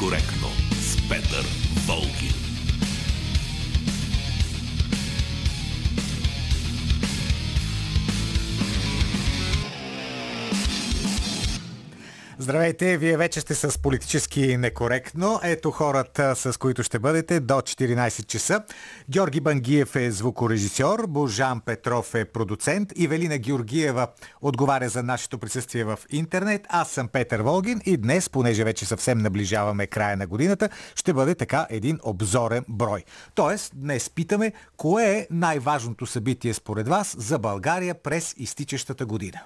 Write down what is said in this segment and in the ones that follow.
некоректно с Петър Волгин. Здравейте, вие вече сте с политически некоректно. Ето хората, с които ще бъдете до 14 часа. Георги Бангиев е звукорежисьор, Божан Петров е продуцент, Ивелина Георгиева отговаря за нашето присъствие в интернет. Аз съм Петър Волгин и днес, понеже вече съвсем наближаваме края на годината, ще бъде така един обзорен брой. Тоест, днес питаме, кое е най-важното събитие според вас за България през изтичащата година.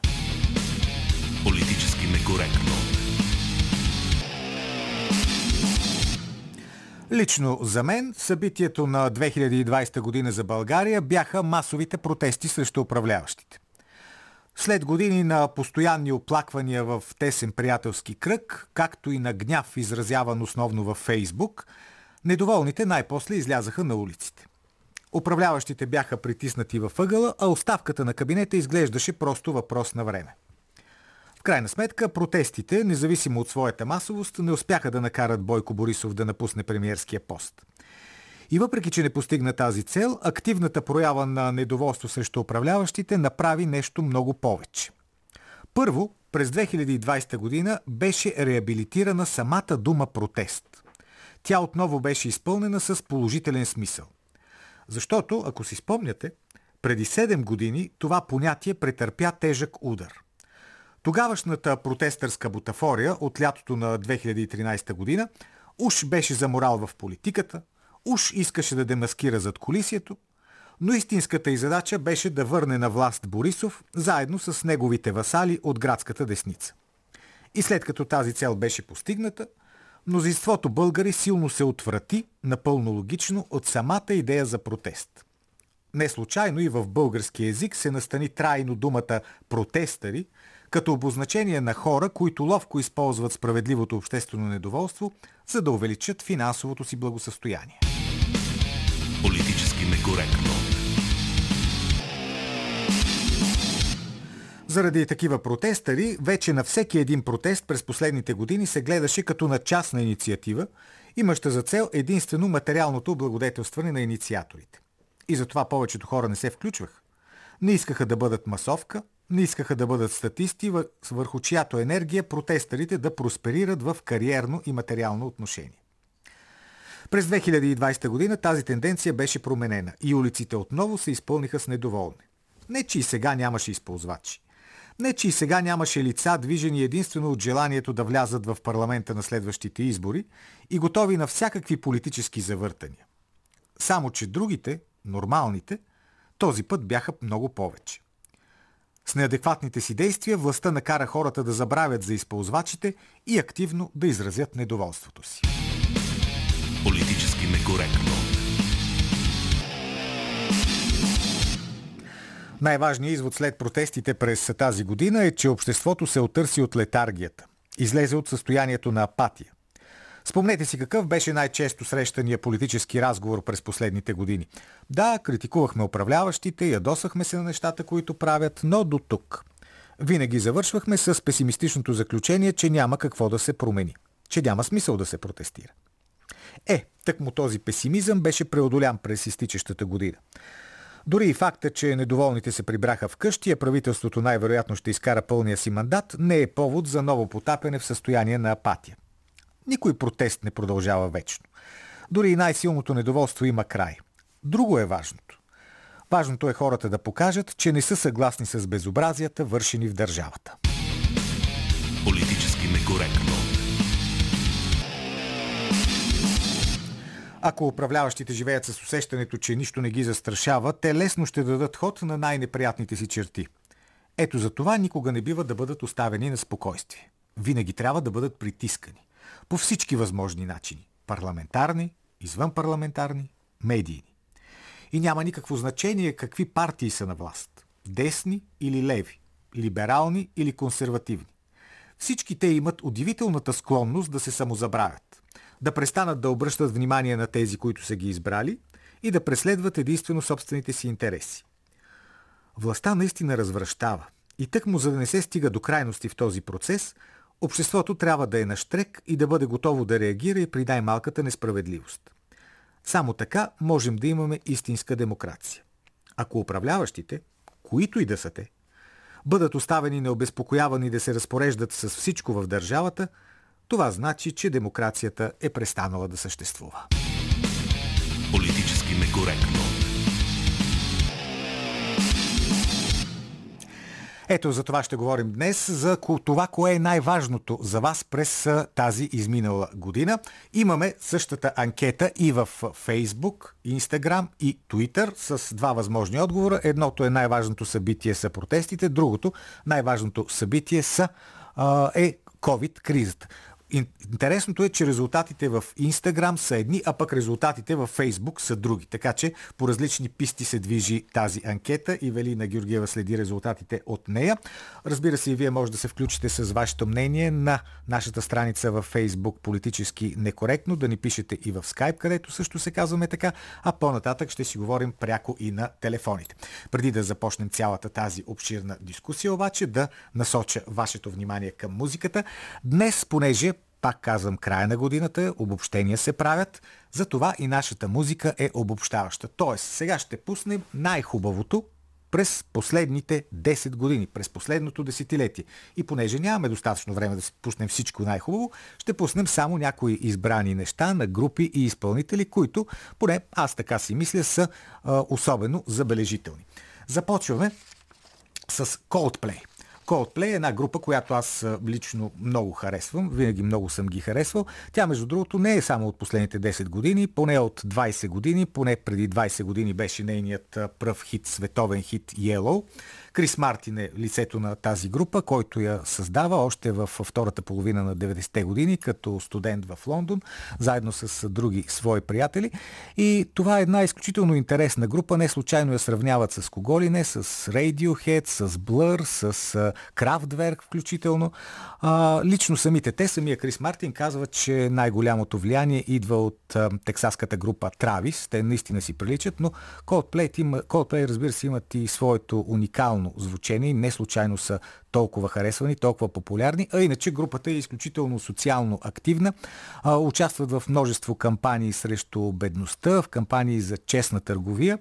Политически некоректно. Лично за мен събитието на 2020 година за България бяха масовите протести срещу управляващите. След години на постоянни оплаквания в тесен приятелски кръг, както и на гняв изразяван основно във Фейсбук, недоволните най-после излязаха на улиците. Управляващите бяха притиснати във ъгъла, а оставката на кабинета изглеждаше просто въпрос на време крайна сметка протестите, независимо от своята масовост, не успяха да накарат Бойко Борисов да напусне премиерския пост. И въпреки, че не постигна тази цел, активната проява на недоволство срещу управляващите направи нещо много повече. Първо, през 2020 година беше реабилитирана самата дума протест. Тя отново беше изпълнена с положителен смисъл. Защото, ако си спомняте, преди 7 години това понятие претърпя тежък удар. Тогавашната протестърска бутафория от лятото на 2013 година уж беше за морал в политиката, уж искаше да демаскира зад колисието, но истинската и задача беше да върне на власт Борисов заедно с неговите васали от градската десница. И след като тази цел беше постигната, мнозинството българи силно се отврати, напълно логично, от самата идея за протест. Не случайно и в български език се настани трайно думата протестъри, като обозначение на хора, които ловко използват справедливото обществено недоволство, за да увеличат финансовото си благосъстояние. Политически некоректно. Заради такива протестари, вече на всеки един протест през последните години се гледаше като на частна инициатива, имаща за цел единствено материалното облагодетелстване на инициаторите. И затова повечето хора не се включваха. Не искаха да бъдат масовка, не искаха да бъдат статисти, върху чиято енергия протестарите да просперират в кариерно и материално отношение. През 2020 година тази тенденция беше променена и улиците отново се изпълниха с недоволни. Не, че и сега нямаше използвачи. Не, че и сега нямаше лица, движени единствено от желанието да влязат в парламента на следващите избори и готови на всякакви политически завъртания. Само, че другите, нормалните, този път бяха много повече. С неадекватните си действия властта накара хората да забравят за използвачите и активно да изразят недоволството си. Политически некоректно. Най-важният извод след протестите през тази година е, че обществото се отърси от летаргията. Излезе от състоянието на апатия. Спомнете си какъв беше най-често срещания политически разговор през последните години. Да, критикувахме управляващите, ядосахме се на нещата, които правят, но до тук. Винаги завършвахме с песимистичното заключение, че няма какво да се промени. Че няма смисъл да се протестира. Е, так му този песимизъм беше преодолян през изтичащата година. Дори и факта, че недоволните се прибраха вкъщи, а правителството най-вероятно ще изкара пълния си мандат, не е повод за ново потапяне в състояние на апатия. Никой протест не продължава вечно. Дори и най-силното недоволство има край. Друго е важното. Важното е хората да покажат, че не са съгласни с безобразията, вършени в държавата. Политически некоректно. Ако управляващите живеят с усещането, че нищо не ги застрашава, те лесно ще дадат ход на най-неприятните си черти. Ето за това никога не бива да бъдат оставени на спокойствие. Винаги трябва да бъдат притискани по всички възможни начини. Парламентарни, извънпарламентарни, медийни. И няма никакво значение какви партии са на власт. Десни или леви, либерални или консервативни. Всички те имат удивителната склонност да се самозабравят, да престанат да обръщат внимание на тези, които са ги избрали и да преследват единствено собствените си интереси. Властта наистина развръщава и тък му за да не се стига до крайности в този процес – Обществото трябва да е на штрек и да бъде готово да реагира и при най-малката несправедливост. Само така можем да имаме истинска демокрация. Ако управляващите, които и да са те, бъдат оставени необезпокоявани да се разпореждат с всичко в държавата, това значи, че демокрацията е престанала да съществува. Политически некоректно. Ето за това ще говорим днес, за това, кое е най-важното за вас през тази изминала година. Имаме същата анкета и в Facebook, Instagram и Twitter с два възможни отговора. Едното е най-важното събитие са протестите, другото най-важното събитие са, е COVID-кризата. Интересното е, че резултатите в Instagram са едни, а пък резултатите в Facebook са други. Така че по различни писти се движи тази анкета и Велина Георгиева следи резултатите от нея. Разбира се, и вие може да се включите с вашето мнение на нашата страница в Facebook политически некоректно, да ни пишете и в Skype, където също се казваме така, а по-нататък ще си говорим пряко и на телефоните. Преди да започнем цялата тази обширна дискусия, обаче да насоча вашето внимание към музиката. Днес, понеже пак казвам, края на годината, обобщения се правят, затова и нашата музика е обобщаваща. Тоест, сега ще пуснем най-хубавото през последните 10 години, през последното десетилетие. И понеже нямаме достатъчно време да си пуснем всичко най-хубаво, ще пуснем само някои избрани неща на групи и изпълнители, които, поне аз така си мисля, са а, особено забележителни. Започваме с Coldplay. Coldplay е една група, която аз лично много харесвам. Винаги много съм ги харесвал. Тя, между другото, не е само от последните 10 години, поне от 20 години, поне преди 20 години беше нейният пръв хит, световен хит Yellow. Крис Мартин е лицето на тази група, който я създава още в втората половина на 90-те години, като студент в Лондон, заедно с други свои приятели. И това е една изключително интересна група. Не случайно я сравняват с кого ли не, с Radiohead, с Blur, с Kraftwerk включително. А, лично самите те, самия Крис Мартин казва, че най-голямото влияние идва от а, тексаската група Travis. Те наистина си приличат, но Coldplay, има, Coldplay разбира се имат и своето уникално уникално звучение и не случайно са толкова харесвани, толкова популярни, а иначе групата е изключително социално активна. А, участват в множество кампании срещу бедността, в кампании за честна търговия.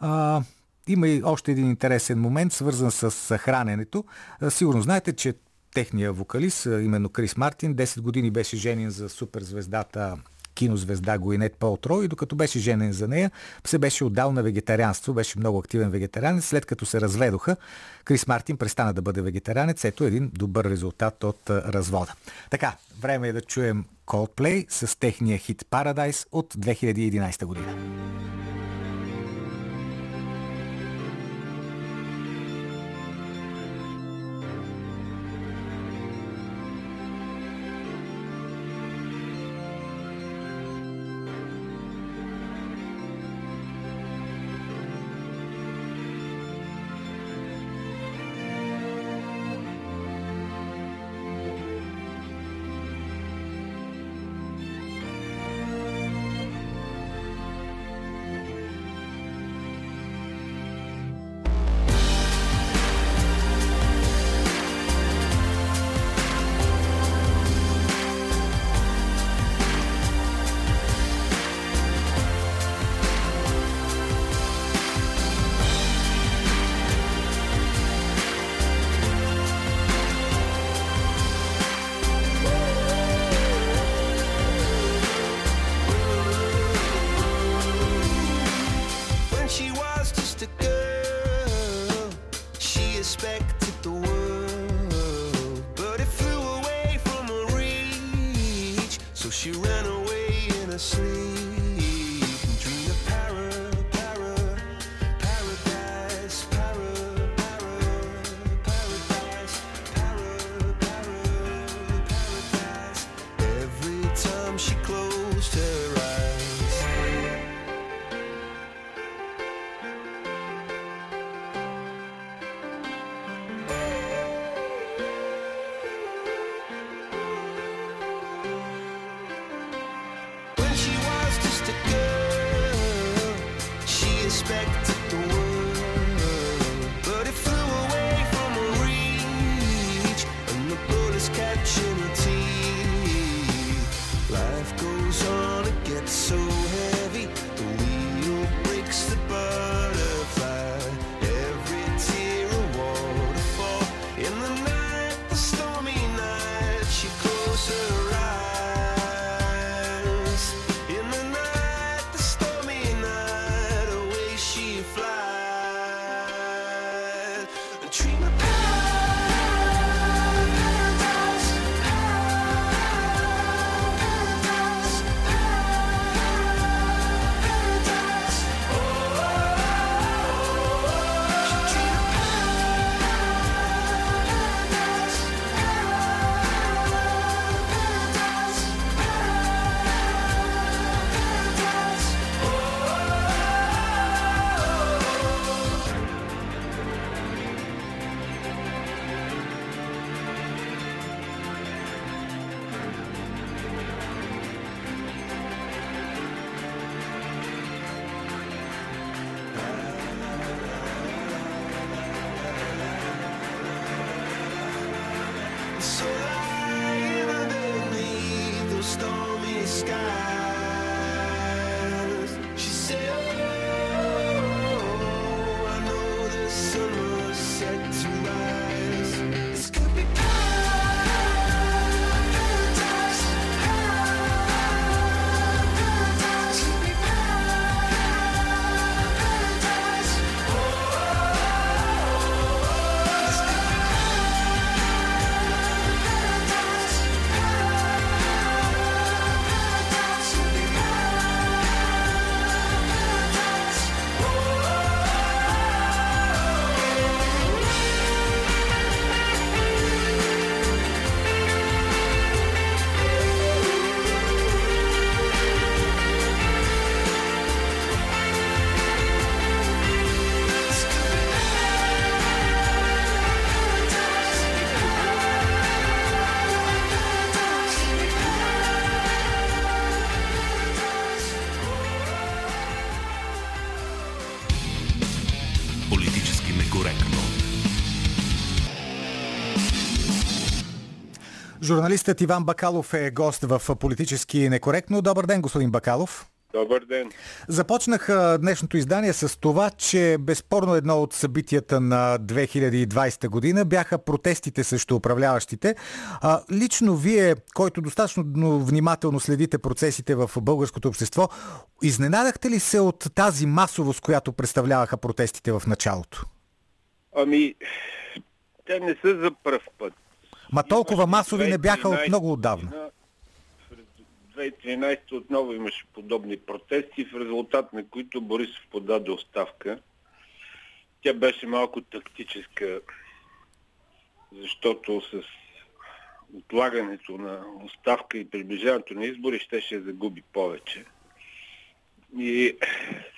А, има и още един интересен момент, свързан с храненето. Сигурно знаете, че техния вокалист, именно Крис Мартин, 10 години беше женен за суперзвездата кинозвезда Гуинет Полтро и докато беше женен за нея, се беше отдал на вегетарианство, беше много активен вегетарианец. След като се разведоха, Крис Мартин престана да бъде вегетарианец. Ето един добър резултат от развода. Така, време е да чуем Coldplay с техния хит Paradise от 2011 година. Журналистът Иван Бакалов е гост в Политически некоректно. Добър ден, господин Бакалов. Добър ден. Започнах днешното издание с това, че безспорно едно от събитията на 2020 година бяха протестите срещу управляващите. А, лично вие, който достатъчно внимателно следите процесите в българското общество, изненадахте ли се от тази масовост, която представляваха протестите в началото? Ами, те не са за пръв път. Ма толкова масови не бяха от много отдавна. В 2013 отново имаше подобни протести, в резултат на които Борисов подаде оставка. Тя беше малко тактическа, защото с отлагането на оставка и приближаването на избори ще ще загуби повече. И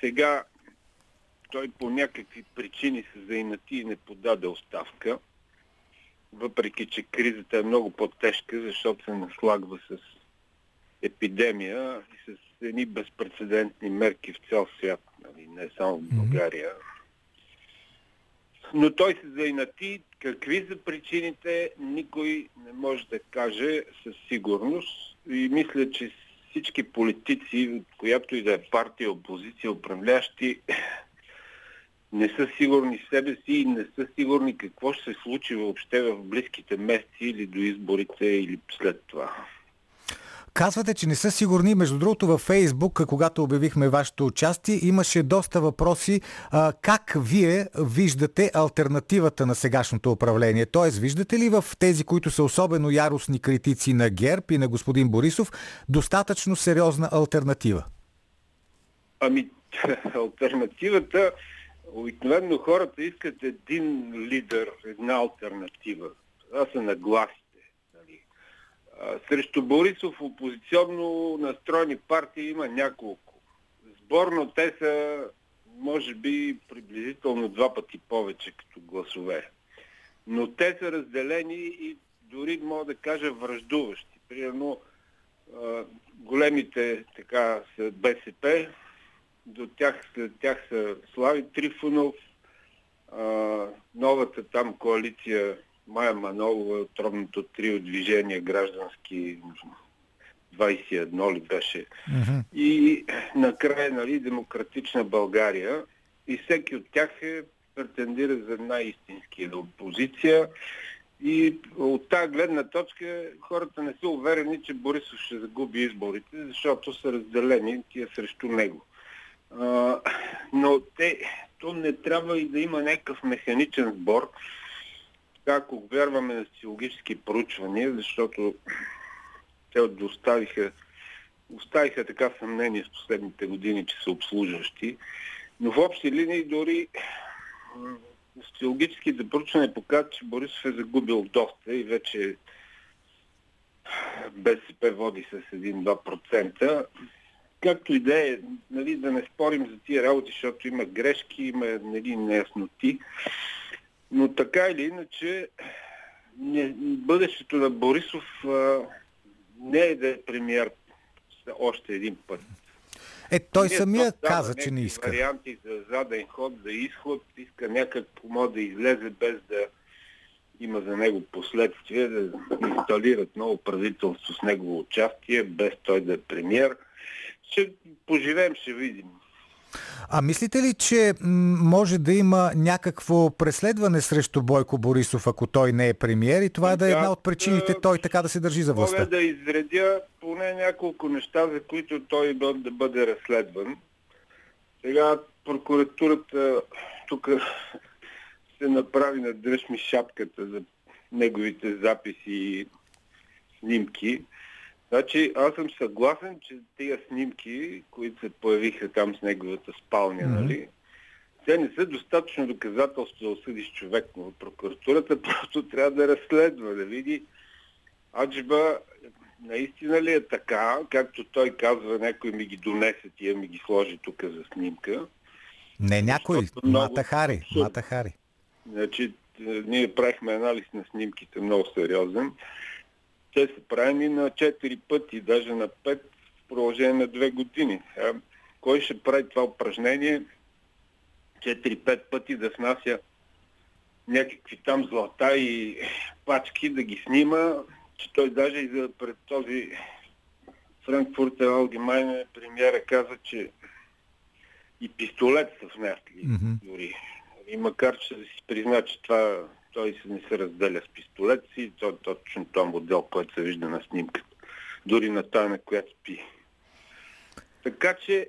сега той по някакви причини се заинати и не подаде оставка въпреки че кризата е много по-тежка, защото се наслагва с епидемия и с едни безпредседентни мерки в цял свят, нали, не само в България. Но той се заинати. Какви са причините, никой не може да каже със сигурност. И мисля, че всички политици, от която и да е партия, опозиция, управлящи, не са сигурни в себе си и не са сигурни какво ще се случи въобще в близките месеци или до изборите или след това. Казвате, че не са сигурни. Между другото, във Фейсбук, когато обявихме вашето участие, имаше доста въпроси а, как вие виждате альтернативата на сегашното управление. Тоест, виждате ли в тези, които са особено яростни критици на ГЕРБ и на господин Борисов, достатъчно сериозна альтернатива? Ами, альтернативата Обикновено хората искат един лидер, една альтернатива. Това са нагласите. Нали. Срещу Борисов опозиционно настроени партии има няколко. Сборно те са, може би, приблизително два пъти повече като гласове. Но те са разделени и дори мога да кажа връждуващи. Примерно големите така са БСП, до тях, след тях са Слави Трифонов, а, новата там коалиция Майя Манолова, трудното трио движение граждански 21 ли беше. Mm-hmm. И накрая, нали, Демократична България. И всеки от тях е претендира за най-истински опозиция. И от тази гледна точка хората не са уверени, че Борисов ще загуби изборите, защото са разделени тия срещу него но те, то не трябва и да има някакъв механичен сбор, ако вярваме на социологически проучвания, защото те оставиха, оставиха така съмнение с последните години, че са обслужващи, но в общи линии дори социологическите проучвания показват, че Борисов е загубил доста и вече БСП води с 1-2%. Както и да е, нали, да не спорим за тия работи, защото има грешки, има нали, неясноти. Но така или иначе, не, бъдещето на Борисов а, не е да е премьер още един път. Е, той Ние самия каза, че не иска. Варианти за заден ход, за изход, иска някакво може да излезе без да има за него последствия, да инсталират ново правителство с негово участие, без той да е премьер. Ще поживеем, ще видим. А мислите ли, че може да има някакво преследване срещу Бойко Борисов, ако той не е премиер и това е да е една от причините той така да се държи за властта? Мога да изредя поне няколко неща, за които той да бъде разследван. Сега прокуратурата тук се направи на дръжми шапката за неговите записи и снимки. Значи аз съм съгласен, че тия снимки, които се появиха там с неговата спалня, mm-hmm. нали, те не са достатъчно доказателство да осъдиш човек, но прокуратурата просто трябва да разследва, да види аджба наистина ли е така, както той казва, някой ми ги донесе, тия ми ги сложи тук за снимка. Не някой, много... Мата Хари, Мата Хари. Значи, ние правихме анализ на снимките много сериозен те са правени на 4 пъти, даже на 5 в продължение на 2 години. А, кой ще прави това упражнение 4-5 пъти да внася някакви там злата и пачки да ги снима, че той даже и за пред този Франкфурт Алгемайне премиера каза, че и пистолет са внесли mm-hmm. дори. И макар, че да си призна, че това той не се разделя с пистолет си, то е точно този модел, който се вижда на снимката. Дори на тази, на която спи. Така че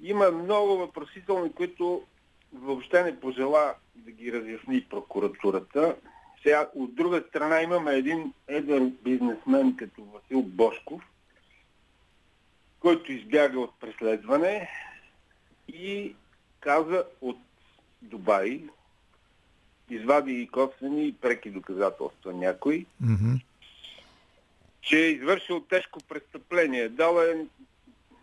има много въпросителни, които въобще не пожела да ги разясни прокуратурата. Сега, от друга страна, имаме един едър бизнесмен като Васил Бошков, който избяга от преследване и каза от Дубай, извади и косвени и преки доказателства някой, mm-hmm. че е извършил тежко престъпление. Дал е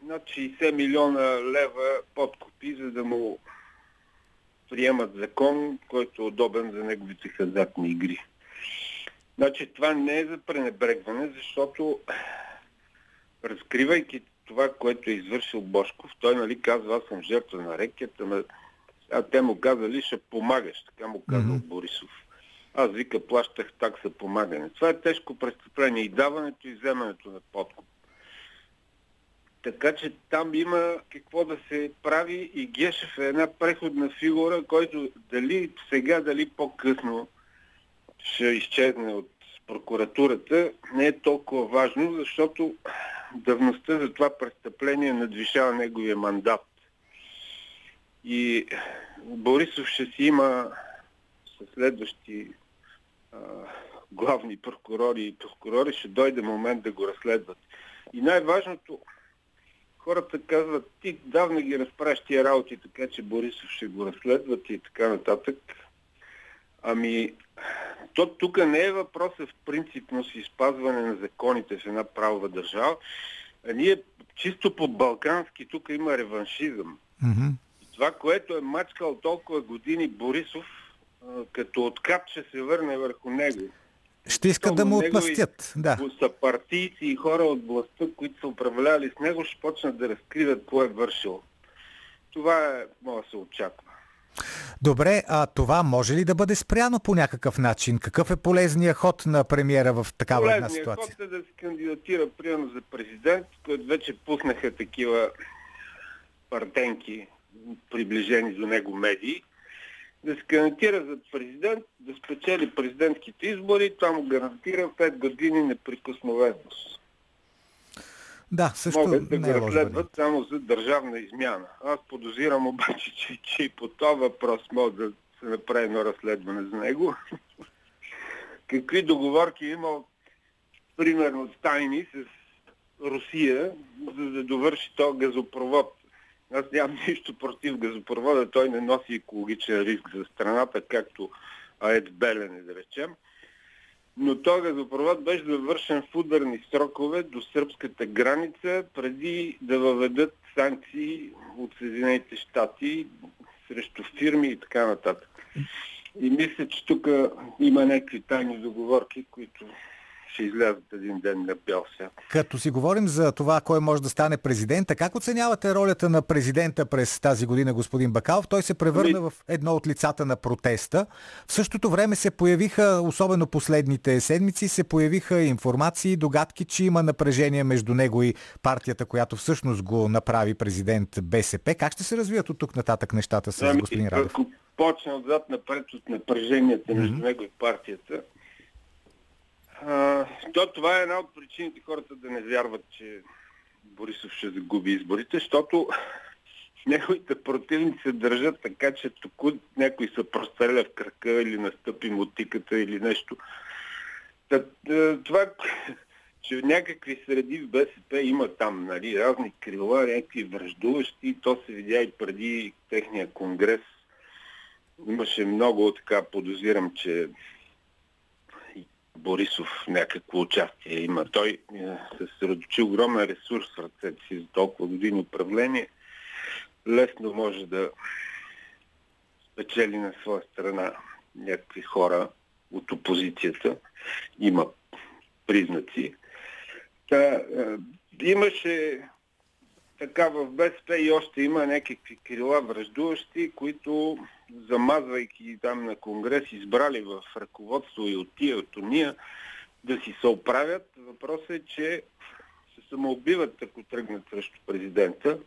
над 60 милиона лева подкупи, за да му приемат закон, който е удобен за неговите хазартни игри. Значи това не е за пренебрегване, защото разкривайки това, което е извършил Бошков, той нали казва, аз съм жертва на рекета, а те му казали, ще помагаш, така му казал mm-hmm. Борисов. Аз вика, плащах такса помагане. Това е тежко престъпление и даването и вземането на подкуп. Така че там има какво да се прави и Гешев е една преходна фигура, който дали сега, дали по-късно ще изчезне от прокуратурата, не е толкова важно, защото давността за това престъпление надвишава неговия мандат. И Борисов ще си има със следващи а, главни прокурори и прокурори, ще дойде момент да го разследват. И най-важното, хората казват, ти давна ги разправяш тия работи, така че Борисов ще го разследват и така нататък. Ами, то тук не е въпросът в принципност и спазване на законите в една правова държава. А ние чисто по-балкански тук има реваншизъм. Mm-hmm това, което е мачкал толкова години Борисов, като откат ще се върне върху него. Ще искат да му отмъстят. Да. Са партийци и хора от властта, които са управлявали с него, ще почнат да разкриват какво е вършил. Това е, може да се очаква. Добре, а това може ли да бъде спряно по някакъв начин? Какъв е полезният ход на премиера в такава полезният една ситуация? ход е да се кандидатира примерно за президент, който вече пуснаха такива партенки приближени до него медии, да се гарантира за президент, да спечели президентските избори, това му гарантира 5 години неприкосновеност. Да, също Могат да не го е разследват само за държавна измяна. Аз подозирам обаче, че, че и по този въпрос могат да се направи едно разследване за него. Какви договорки е имал, примерно, тайни с Русия, за да довърши този газопровод. Аз нямам нищо против газопровода, той не носи екологичен риск за страната, както АЕЦ Белене, да речем. Но този газопровод беше завършен в ударни срокове до сръбската граница, преди да въведат санкции от Съединените щати срещу фирми и така нататък. И мисля, че тук има някакви тайни договорки, които ще излязат един ден на бял свят. Като си говорим за това, кой може да стане президента, как оценявате ролята на президента през тази година, господин Бакалов? Той се превърна ами... в едно от лицата на протеста. В същото време се появиха, особено последните седмици, се появиха информации, догадки, че има напрежение между него и партията, която всъщност го направи президент БСП. Как ще се развият от тук нататък нещата с ами, господин Радев? Ако почне отзад напред от напреженията между mm-hmm. него и партията, то това е една от причините хората да не вярват, че Борисов ще загуби изборите, защото неговите противници се държат така, че тук някой се простреля в крака или настъпи мотиката или нещо. Това, че някакви среди в БСП има там нали, разни крила, някакви връждуващи, то се видя и преди техния конгрес. Имаше много така, подозирам, че Борисов някакво участие има. Той е, се съсредоточи огромен ресурс в ръцете си за толкова години управление. Лесно може да спечели на своя страна някакви хора от опозицията. Има признаци. Та, е, имаше така в БСП и още има някакви крила връждуващи, които замазвайки там на конгрес, избрали в ръководство и от тия, от уния, да си се оправят. Въпросът е, че се самоубиват, ако тръгнат срещу президента,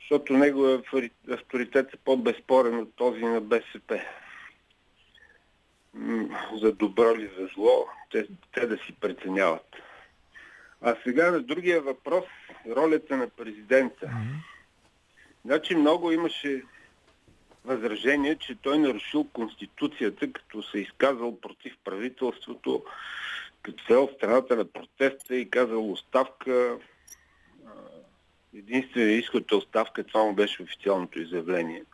защото неговият авторитет е по-безспорен от този на БСП. За добро ли, за зло, те, те да си преценяват. А сега на другия въпрос, ролята на президента. Значи много имаше възражение, че той нарушил Конституцията, като се изказал против правителството, като се в страната на протеста и казал оставка. Единственият изход е оставка, това му беше официалното изявление.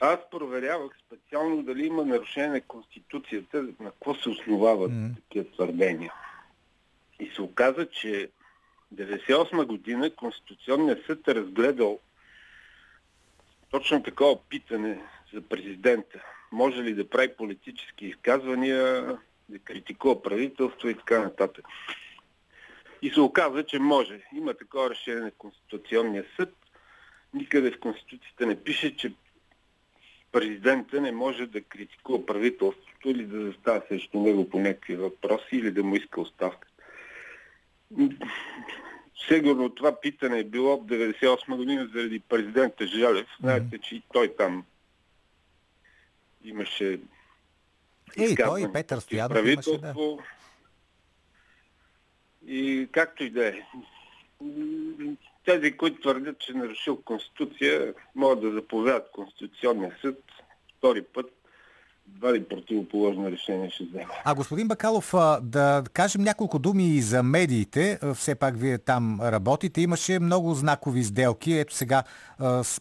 Аз проверявах специално дали има нарушение на Конституцията, на какво се основават mm. такива твърдения. И се оказа, че 1998 година Конституционният съд е разгледал точно такова питане за президента. Може ли да прави политически изказвания, да критикува правителство и така нататък. И се оказа, че може. Има такова решение на Конституционния съд. Никъде в Конституцията не пише, че президента не може да критикува правителството или да застава срещу него по някакви въпроси или да му иска оставка. Сигурно това питане е било в 98 година заради президента Желев. Знаете, че и той там имаше и той, и Петър Стоянов. Имаше, да. И както и да е. Тези, които твърдят, че нарушил Конституция, могат да заповядат Конституционния съд втори път едва ли противоположно решение ще вземе. А господин Бакалов, да кажем няколко думи и за медиите. Все пак вие там работите. Имаше много знакови сделки. Ето сега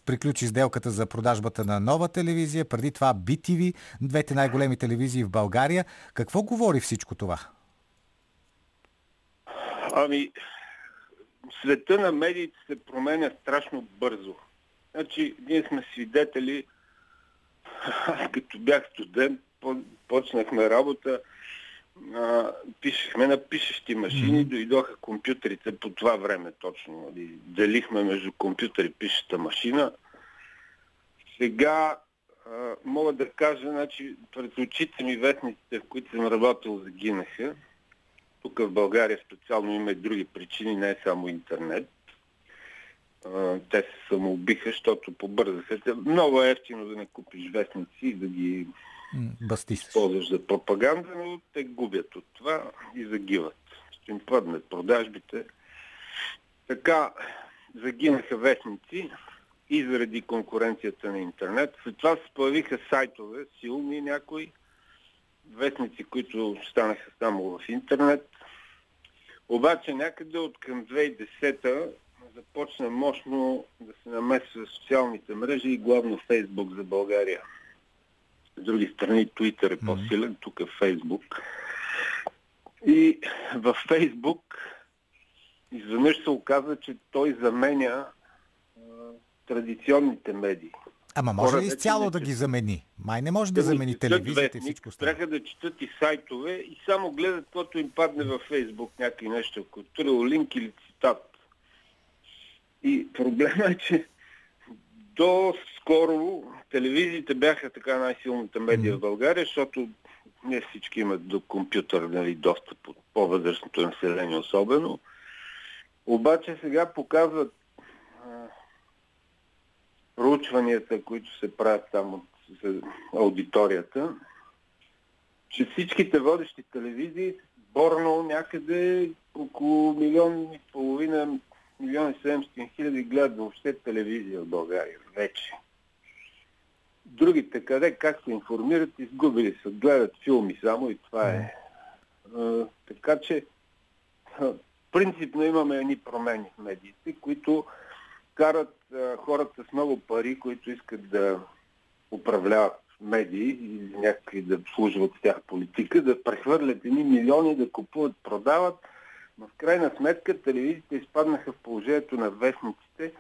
приключи сделката за продажбата на нова телевизия. Преди това BTV, двете най-големи телевизии в България. Какво говори всичко това? Ами, света на медиите се променя страшно бързо. Значи, ние сме свидетели като бях студент, почнахме работа, а, пишехме на пишещи машини, mm-hmm. дойдоха компютрите по това време точно. Нали. Делихме между компютър и пишеща машина. Сега а, мога да кажа, значи, пред очите ми вестниците, в които съм работил, загинаха. Тук в България специално има и други причини, не е само интернет те се самоубиха, защото побързаха. Много е ефтино да не купиш вестници и да ги Бастисаш. използваш за пропаганда, но те губят от това и загиват. Ще им паднат продажбите. Така загинаха вестници и заради конкуренцията на интернет. След това се появиха сайтове, силни някои, вестници, които станаха само в интернет. Обаче някъде от към 2010-та започна мощно да се намесва социалните мрежи и главно Фейсбук за България. С други страни Twitter е по-силен, тук е Фейсбук. И в Фейсбук изведнъж се оказа, че той заменя а, традиционните медии. Ама може ли изцяло да ги замени? Май не може да замени телевизията и всичко останало. Трябва да четат и сайтове и само гледат каквото им падне във Фейсбук, някакви нещо, ако линк или цитат. И проблема е, че до скоро телевизиите бяха така най-силната медия mm. в България, защото не всички имат до компютър нали, достъп от по-възрастното население особено. Обаче сега показват а, проучванията, които се правят там от за аудиторията, че всичките водещи телевизии борно някъде около милион и половина, милион и 700 хиляди гледат въобще телевизия в България вече. Другите къде, как се информират, изгубили се, гледат филми само и това е. А, така че принципно имаме едни промени в медиите, които карат а, хората с много пари, които искат да управляват медии или някакви да служват с тях политика, да прехвърлят едни милиони, да купуват, продават. Но в крайна сметка телевизиите изпаднаха в положението на вестниците.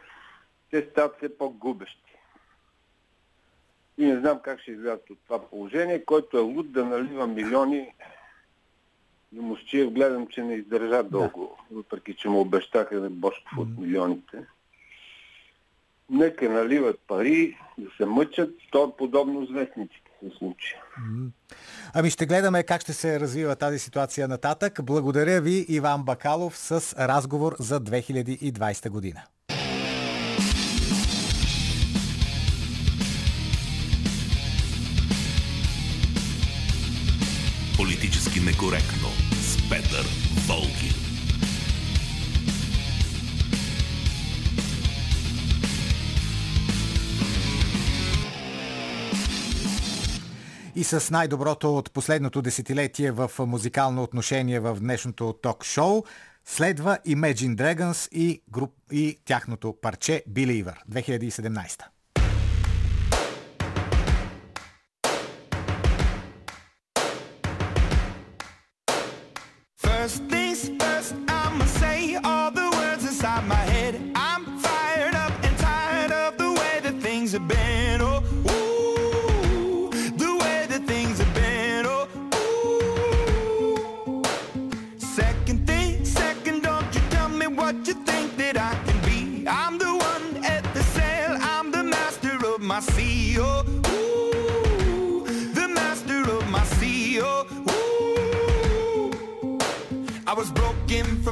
Те стават все по-губещи. И не знам как ще излязат от това положение, който е луд да налива милиони Мощиев гледам, че не издържа дълго, да. въпреки че му обещаха да Бошков от милионите. Нека наливат пари, да се мъчат, то е подобно с вестниците се случи. Ами ще гледаме как ще се развива тази ситуация нататък. Благодаря ви, Иван Бакалов, с разговор за 2020 година. Политически некоректно И с най-доброто от последното десетилетие в музикално отношение в днешното ток-шоу следва Imagine Dragons и, груп, и тяхното парче Believer 2017. First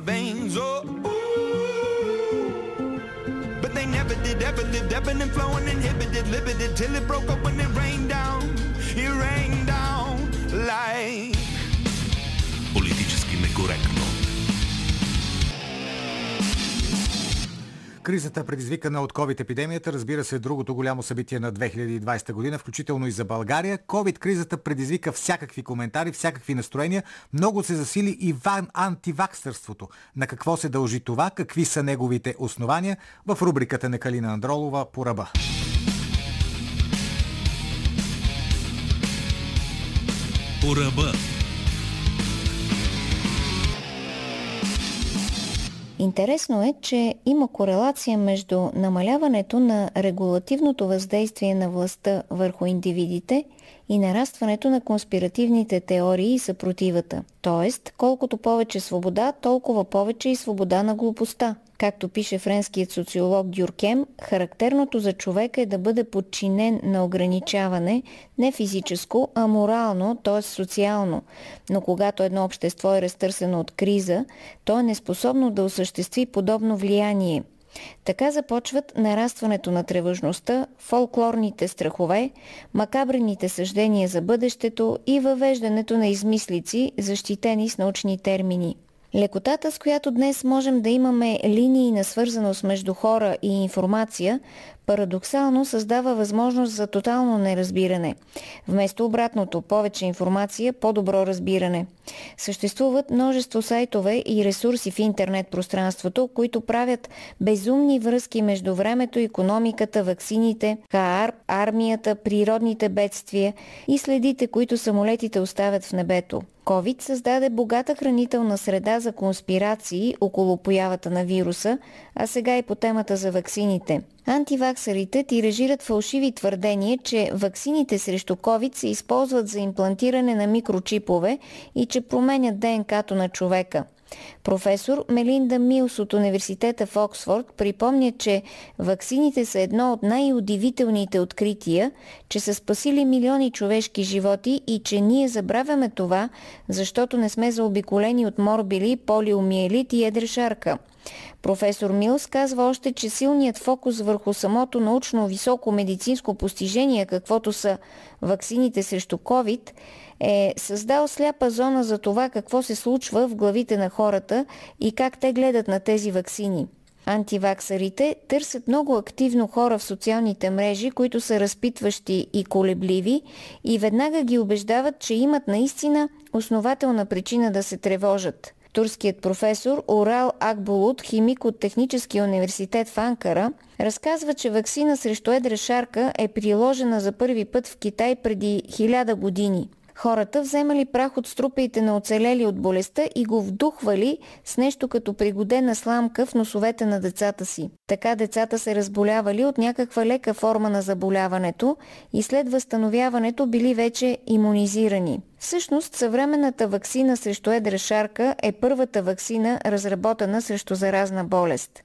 veins. Oh, ooh. But they never did, ever lived, ebbing and flowing, inhibited, limited, till it broke up when it rained down. It rained down like. Политически некоректно. Кризата, предизвикана от COVID-епидемията, разбира се, е другото голямо събитие на 2020 година, включително и за България. COVID-кризата предизвика всякакви коментари, всякакви настроения. Много се засили и ван антиваксърството. На какво се дължи това, какви са неговите основания в рубриката на Калина Андролова по ръба. По ръба. Интересно е, че има корелация между намаляването на регулативното въздействие на властта върху индивидите и нарастването на конспиративните теории и съпротивата. Тоест, колкото повече свобода, толкова повече и свобода на глупостта. Както пише френският социолог Дюркем, характерното за човека е да бъде подчинен на ограничаване не физическо, а морално, т.е. социално. Но когато едно общество е разтърсено от криза, то е неспособно да осъществи подобно влияние. Така започват нарастването на тревожността, фолклорните страхове, макабрените съждения за бъдещето и въвеждането на измислици, защитени с научни термини – Лекотата, с която днес можем да имаме линии на свързаност между хора и информация, парадоксално създава възможност за тотално неразбиране. Вместо обратното, повече информация, по-добро разбиране. Съществуват множество сайтове и ресурси в интернет пространството, които правят безумни връзки между времето, економиката, ваксините, КАР, армията, природните бедствия и следите, които самолетите оставят в небето. COVID създаде богата хранителна среда за конспирации около появата на вируса, а сега и по темата за ваксините. Антиваксарите тиражират фалшиви твърдения, че ваксините срещу COVID се използват за имплантиране на микрочипове и че променят ДНК-то на човека – Професор Мелинда Милс от университета в Оксфорд припомня, че ваксините са едно от най-удивителните открития, че са спасили милиони човешки животи и че ние забравяме това, защото не сме заобиколени от морбили, полиомиелит и едрешарка. Професор Милс казва още, че силният фокус върху самото научно високо медицинско постижение, каквото са ваксините срещу COVID, е създал сляпа зона за това какво се случва в главите на хората и как те гледат на тези ваксини. Антиваксарите търсят много активно хора в социалните мрежи, които са разпитващи и колебливи и веднага ги убеждават, че имат наистина основателна причина да се тревожат. Турският професор Орал Акбулут, химик от Техническия университет в Анкара, разказва, че вакцина срещу едра шарка е приложена за първи път в Китай преди хиляда години – Хората вземали прах от струпеите на оцелели от болестта и го вдухвали с нещо като пригодена сламка в носовете на децата си. Така децата се разболявали от някаква лека форма на заболяването и след възстановяването били вече иммунизирани. Всъщност, съвременната вакцина срещу едра шарка е първата вакцина, разработена срещу заразна болест.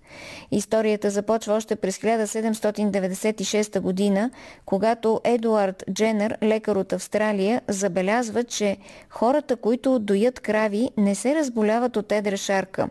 Историята започва още през 1796 година, когато Едуард Дженър, лекар от Австралия, забелязва, че хората, които доят крави, не се разболяват от едра шарка.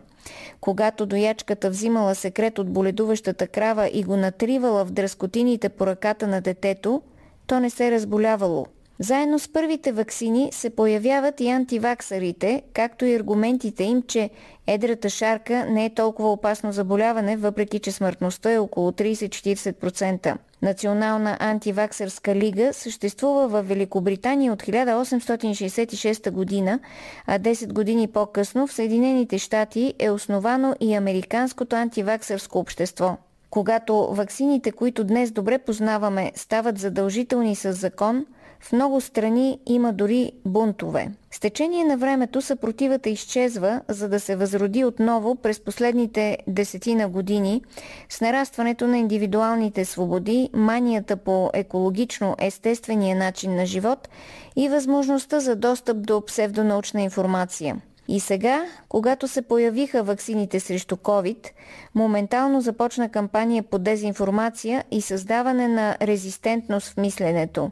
Когато доячката взимала секрет от боледуващата крава и го натривала в дръскотините по ръката на детето, то не се разболявало – заедно с първите ваксини се появяват и антиваксарите, както и аргументите им, че едрата шарка не е толкова опасно заболяване, въпреки че смъртността е около 30-40%. Национална антиваксърска лига съществува в Великобритания от 1866 година, а 10 години по-късно в Съединените щати е основано и Американското антиваксърско общество. Когато ваксините, които днес добре познаваме, стават задължителни с закон – в много страни има дори бунтове. С течение на времето съпротивата изчезва, за да се възроди отново през последните десетина години с нарастването на индивидуалните свободи, манията по екологично естествения начин на живот и възможността за достъп до псевдонаучна информация. И сега, когато се появиха ваксините срещу COVID, моментално започна кампания по дезинформация и създаване на резистентност в мисленето.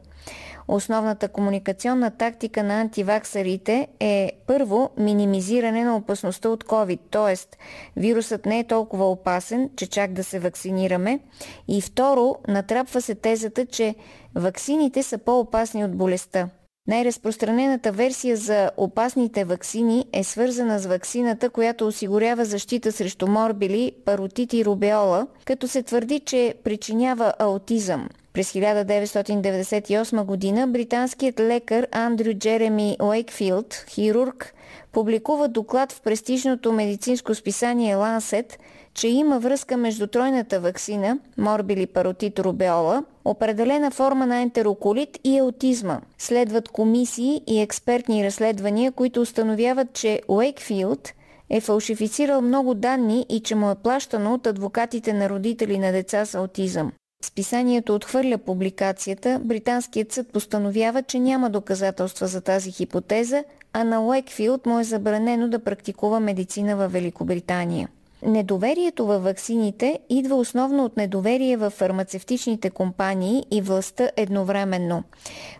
Основната комуникационна тактика на антиваксарите е първо минимизиране на опасността от COVID, т.е. вирусът не е толкова опасен, че чак да се вакцинираме. И второ, натрапва се тезата, че ваксините са по-опасни от болестта. Най-разпространената версия за опасните ваксини е свързана с ваксината, която осигурява защита срещу морбили, паротит и рубеола, като се твърди, че причинява аутизъм. През 1998 година британският лекар Андрю Джереми Уейкфилд, хирург, публикува доклад в престижното медицинско списание Lancet, че има връзка между тройната вакцина, морбили паротит рубеола, определена форма на ентероколит и аутизма. Следват комисии и експертни разследвания, които установяват, че Уейкфилд е фалшифицирал много данни и че му е плащано от адвокатите на родители на деца с аутизъм. Списанието отхвърля публикацията, британският съд постановява, че няма доказателства за тази хипотеза, а на Уекфилд му е забранено да практикува медицина във Великобритания. Недоверието във ваксините идва основно от недоверие в фармацевтичните компании и властта едновременно.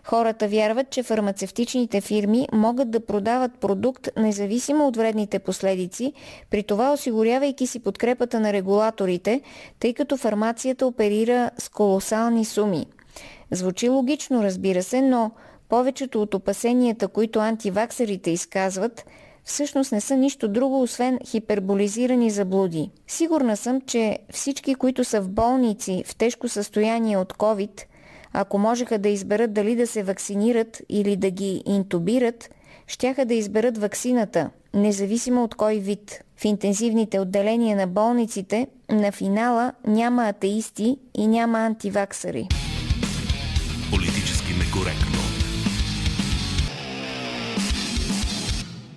Хората вярват, че фармацевтичните фирми могат да продават продукт независимо от вредните последици, при това осигурявайки си подкрепата на регулаторите, тъй като фармацията оперира с колосални суми. Звучи логично, разбира се, но повечето от опасенията, които антиваксерите изказват – всъщност не са нищо друго, освен хиперболизирани заблуди. Сигурна съм, че всички, които са в болници в тежко състояние от COVID, ако можеха да изберат дали да се вакцинират или да ги интубират, щяха да изберат ваксината, независимо от кой вид. В интензивните отделения на болниците на финала няма атеисти и няма антиваксари. Политически некоректно.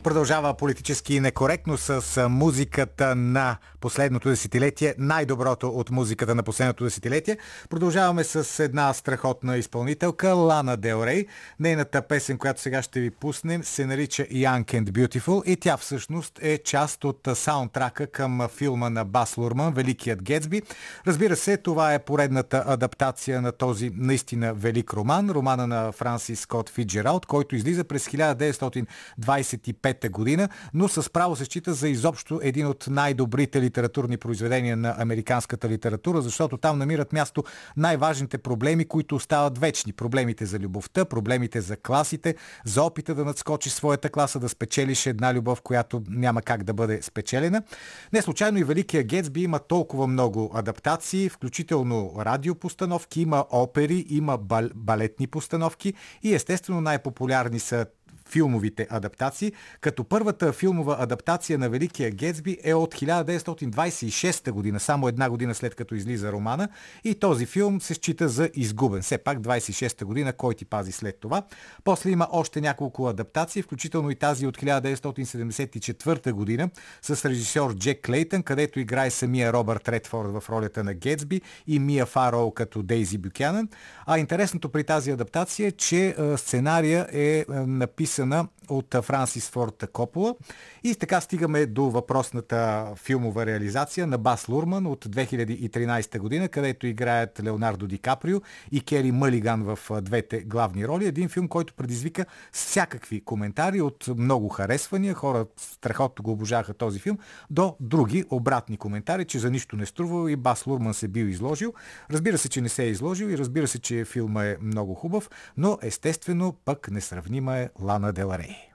Продължава политически некоректно с музиката на последното десетилетие, най-доброто от музиката на последното десетилетие. Продължаваме с една страхотна изпълнителка, Лана Дел Рей. Нейната песен, която сега ще ви пуснем, се нарича Young and Beautiful и тя всъщност е част от саундтрака към филма на Бас Лурман, Великият Гетсби. Разбира се, това е поредната адаптация на този наистина велик роман, романа на Франсис Скот Фиджералд, който излиза през 1925 1995 година, но с право се счита за изобщо един от най-добрите литературни произведения на американската литература, защото там намират място най-важните проблеми, които остават вечни. Проблемите за любовта, проблемите за класите, за опита да надскочи своята класа, да спечелиш една любов, която няма как да бъде спечелена. Не случайно и Великия Гетсби има толкова много адаптации, включително радиопостановки, има опери, има балетни постановки и естествено най-популярни са филмовите адаптации, като първата филмова адаптация на Великия Гетсби е от 1926 година, само една година след като излиза романа и този филм се счита за изгубен. Все пак 26 година, кой ти пази след това. После има още няколко адаптации, включително и тази от 1974 година с режисьор Джек Клейтън, където играе самия Робърт Редфорд в ролята на Гетсби и Мия Фароу като Дейзи Бюкянен. А интересното при тази адаптация е, че сценария е написан написана от Франсис Форд Копола. И така стигаме до въпросната филмова реализация на Бас Лурман от 2013 година, където играят Леонардо Ди Каприо и Кери Мълиган в двете главни роли. Един филм, който предизвика всякакви коментари от много харесвания. Хора страхотно го обожаха този филм, до други обратни коментари, че за нищо не струва и Бас Лурман се бил изложил. Разбира се, че не се е изложил и разбира се, че филма е много хубав, но естествено пък несравнима е Лана Lana Del Rey.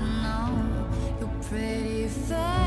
now your pretty fast.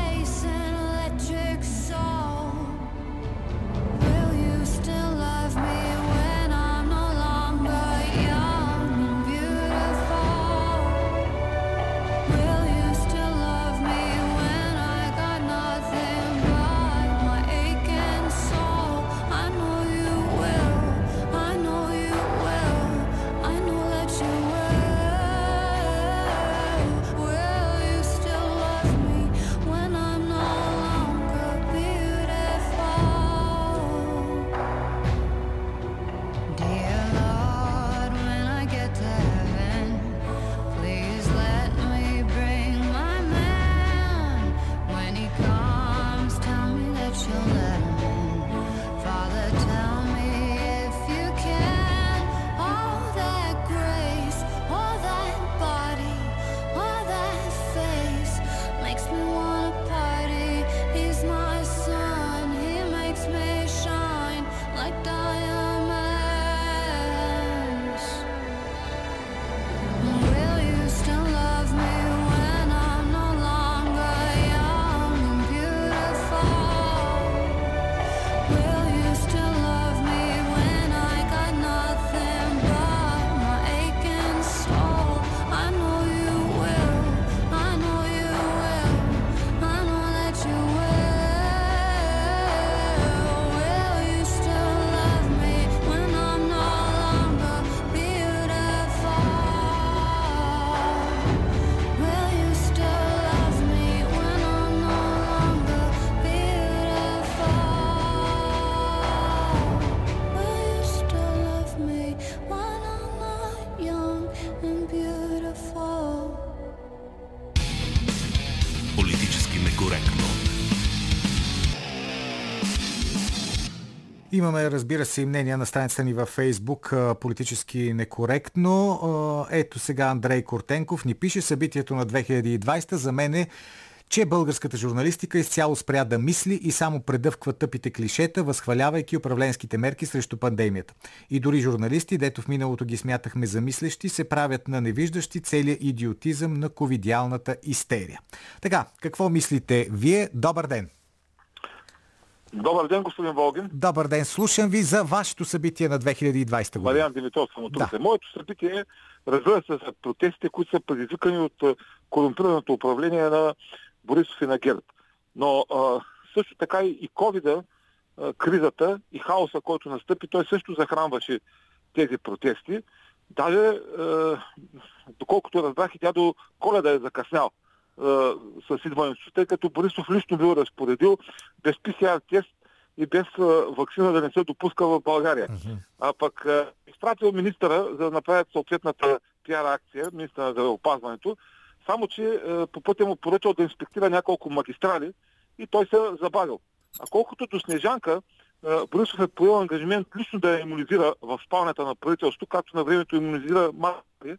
Имаме, разбира се, и мнения на страницата ни във Фейсбук, политически некоректно. Ето сега Андрей Кортенков ни пише събитието на 2020 за мен е че българската журналистика изцяло спря да мисли и само предъвква тъпите клишета, възхвалявайки управленските мерки срещу пандемията. И дори журналисти, дето в миналото ги смятахме за мислещи, се правят на невиждащи целият идиотизъм на ковидиалната истерия. Така, какво мислите вие? Добър ден! Добър ден, господин Волгин. Добър ден, слушам ви за вашето събитие на 2020 година. Мариан Димитров съм от Да. Моето събитие е, разбира се, за протестите, които са предизвикани от корумпираното управление на Борисов и на ГЕРБ. Но а, също така и а, кризата и хаоса, който настъпи, той също захранваше тези протести. Даже, а, доколкото разбрах, и тя до коледа е закъснял с идването, тъй като Борисов лично бил разпоредил без ПСР тест и без а, вакцина да не се допуска в България. А пък а, изпратил министъра за да направят съответната пиар акция, министъра на здравеопазването, само че а, по пътя му поръчал да инспектира няколко магистрали и той се забавил. А колкото до Снежанка, а, Борисов е поел ангажимент лично да я иммунизира в спалнята на правителството, както на времето иммунизира Мария.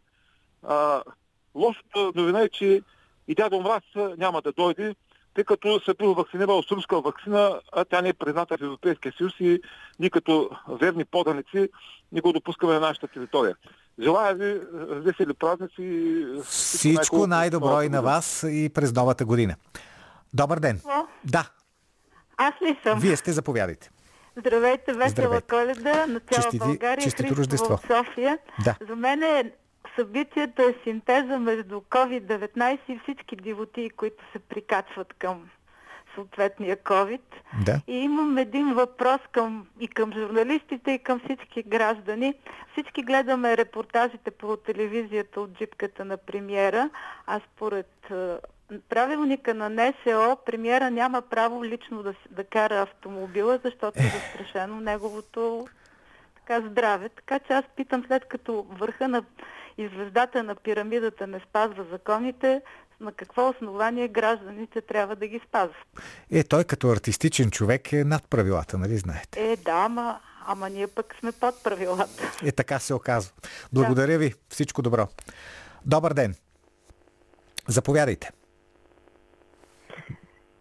Лошата новина е, че и дядо Мраз няма да дойде, тъй като се бил вакцинирал с руска вакцина, а тя не е призната в Европейския съюз и ние като верни поданици не го допускаме на нашата територия. Желая ви весели празници. и Всичко най-добро и на вас и през новата година. Добър ден. О, Да, Аз ли съм? вие сте, заповядайте. Здравейте, весела Здравейте. коледа на цяла Честити- България. честито Христо Рождество. в София. Да. За мен е събитието е синтеза между COVID-19 и всички дивотии, които се прикачват към съответния COVID. Да. И имам един въпрос към, и към журналистите, и към всички граждани. Всички гледаме репортажите по телевизията от джипката на премиера, а според е, правилника на НСО премиера няма право лично да, да кара автомобила, защото е застрашено неговото така здраве. Така че аз питам, след като върха на и звездата на пирамидата не спазва законите, на какво основание гражданите трябва да ги спазват? Е, той като артистичен човек е над правилата, нали знаете? Е, да, ама, ама ние пък сме под правилата. Е, така се оказва. Благодаря ви. Всичко добро. Добър ден. Заповядайте.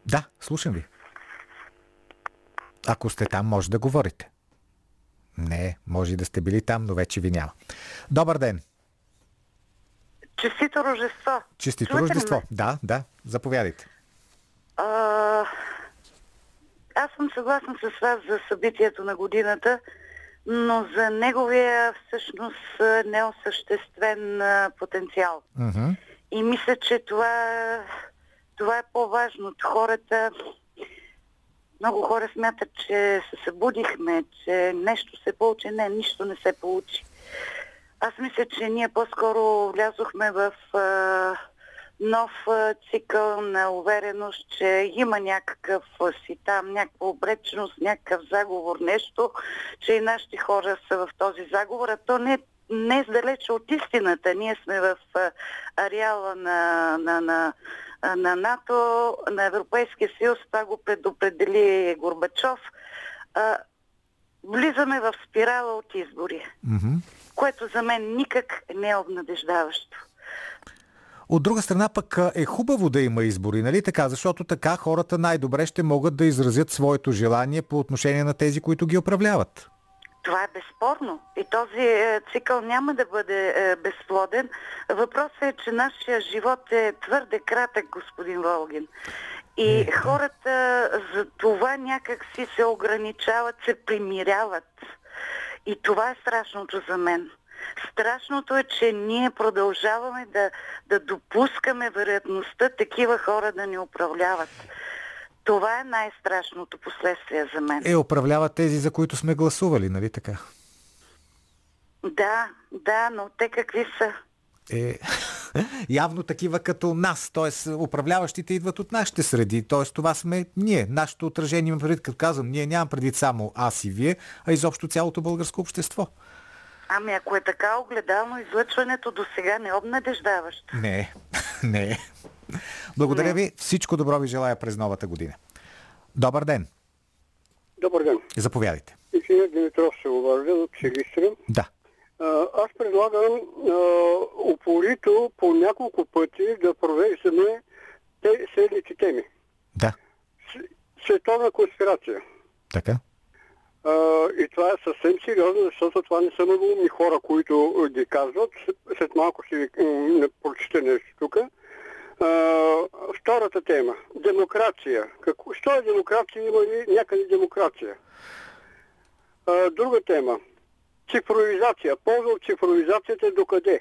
Да, слушам ви. Ако сте там, може да говорите. Не, може и да сте били там, но вече ви няма. Добър ден. Честито Рождество. Честито Чувате ли Рождество. Да, да, заповядайте. А, аз съм съгласна с вас за събитието на годината, но за неговия всъщност неосъществен потенциал. Мгм. И мисля, че това, това е по-важното. Хората, много хора смятат, че се събудихме, че нещо се получи. Не, нищо не се получи. Аз мисля, че ние по-скоро влязохме в а, нов цикъл на увереност, че има някакъв си там, някаква обреченост, някакъв заговор, нещо, че и нашите хора са в този заговор, а то не, не е далече от истината. Ние сме в ареала на, на, на, на НАТО, на Европейския съюз, това го предопредели Горбачов. А, влизаме в спирала от избори Мгм. Което за мен никак не е обнадеждаващо. От друга страна пък е хубаво да има избори, нали така? Защото така хората най-добре ще могат да изразят своето желание по отношение на тези, които ги управляват. Това е безспорно. И този е, цикъл няма да бъде е, безплоден. Въпросът е, че нашия живот е твърде кратък, господин Волгин. И хората за това някак си се ограничават, се примиряват. И това е страшното за мен. Страшното е, че ние продължаваме да, да допускаме вероятността такива хора да ни управляват. Това е най-страшното последствие за мен. Е, управляват тези, за които сме гласували, нали така? Да, да, но те какви са? Е, явно такива като нас, т.е. управляващите идват от нашите среди, т.е. това сме ние, нашето отражение има предвид, като казвам, ние нямам предвид само аз и вие, а изобщо цялото българско общество. Ами ако е така огледално, излъчването до сега не е обнадеждаващо. Не, не. Благодаря ви, всичко добро ви желая през новата година. Добър ден, Добър ден. заповядайте. Инженер Димитров се обажда от Силистра. Да, Аз предлагам упорито по няколко пъти да провеждаме те следните теми. да, Световна конспирация. така. А, и това е съвсем сериозно, защото това не са много умни хора, които ги казват. След малко ще ви прочита нещо тук. Втората тема. Демокрация. Какво, що е демокрация? Има ли някъде демокрация? А, друга тема. Цифровизация. Полза от цифровизацията докъде?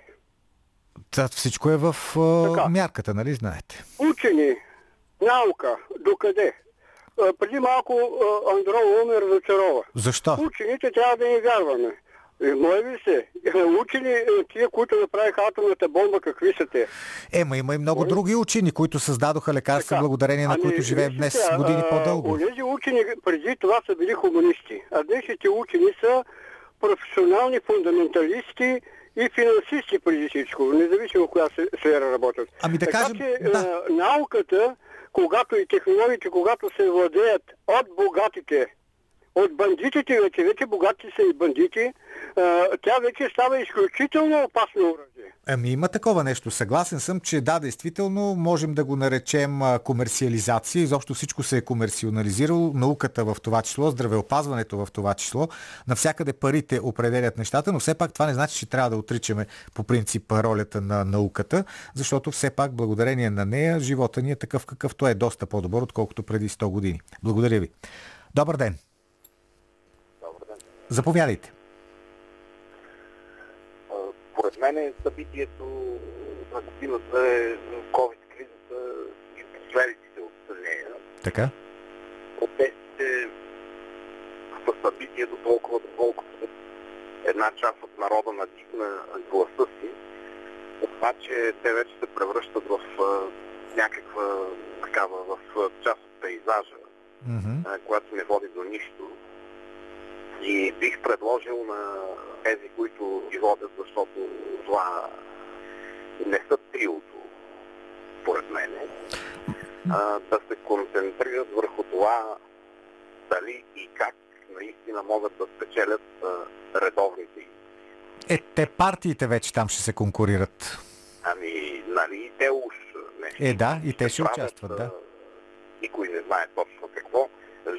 Та, всичко е в а, Така. мярката, нали знаете? Учени, наука, докъде? А, преди малко а, Андрол ме разочарова. Защо? Учените трябва да ни вярваме. Е, Моля ви се, е, учени е, тия, които направиха атомната бомба, какви са те? Ема има и много други учени, които създадоха лекарства, благодарение на Ами, които живеем днес години по-дълго. Онези учени преди това са били хуманисти, а днешните учени са професионални фундаменталисти и финансисти преди всичко, независимо в коя сфера работят. Ами да така кажем, че да. а, науката, когато и технологиите, когато се владеят от богатите, от бандитите вече, вече богати са и бандити, тя вече става изключително опасно оръжие. Ами има такова нещо. Съгласен съм, че да, действително можем да го наречем комерциализация. Изобщо всичко се е комерциализирало. Науката в това число, здравеопазването в това число. Навсякъде парите определят нещата, но все пак това не значи, че трябва да отричаме по принцип ролята на науката, защото все пак благодарение на нея живота ни е такъв какъвто е доста по-добър, отколкото преди 100 години. Благодаря ви. Добър ден. Заповядайте. Поред мен събитието на годината е COVID-кризата и последиците от нея. Така. Протестите са събитието толкова, доколкото една част от народа надигна гласа си. Обаче те вече се превръщат в някаква такава, в част от пейзажа, а, която не води до нищо. И бих предложил на тези, които ги водят, защото това не са триото, според мен, а, да се концентрират върху това дали и как наистина могат да спечелят а, редовните избори. Е, те партиите вече там ще се конкурират. Ами, нали, и те уж нещо. Е, да, и те ще правят, участват, да. Никой не знае точно какво.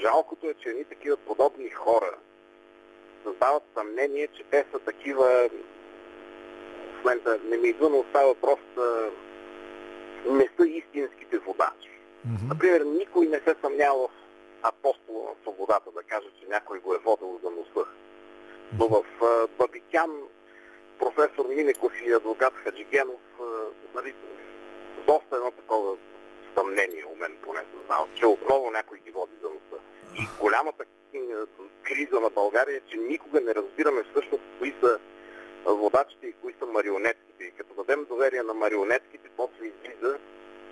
Жалкото е, че едни такива подобни хора създават съмнение, че те са такива в момента не ми идва, но става а, не са истинските водачи. Например, никой не се съмнява в апостола на свободата да каже, че някой го е водил за носа. Но в Бабикян професор Минеков и адвокат Хаджигенов нали, доста едно такова съмнение у мен поне съзнавам, че отново някой ги води за носа. И голямата криза на България е, че никога не разбираме всъщност кои са водачите и кои са марионетките. И като дадем доверие на марионетките, после излиза,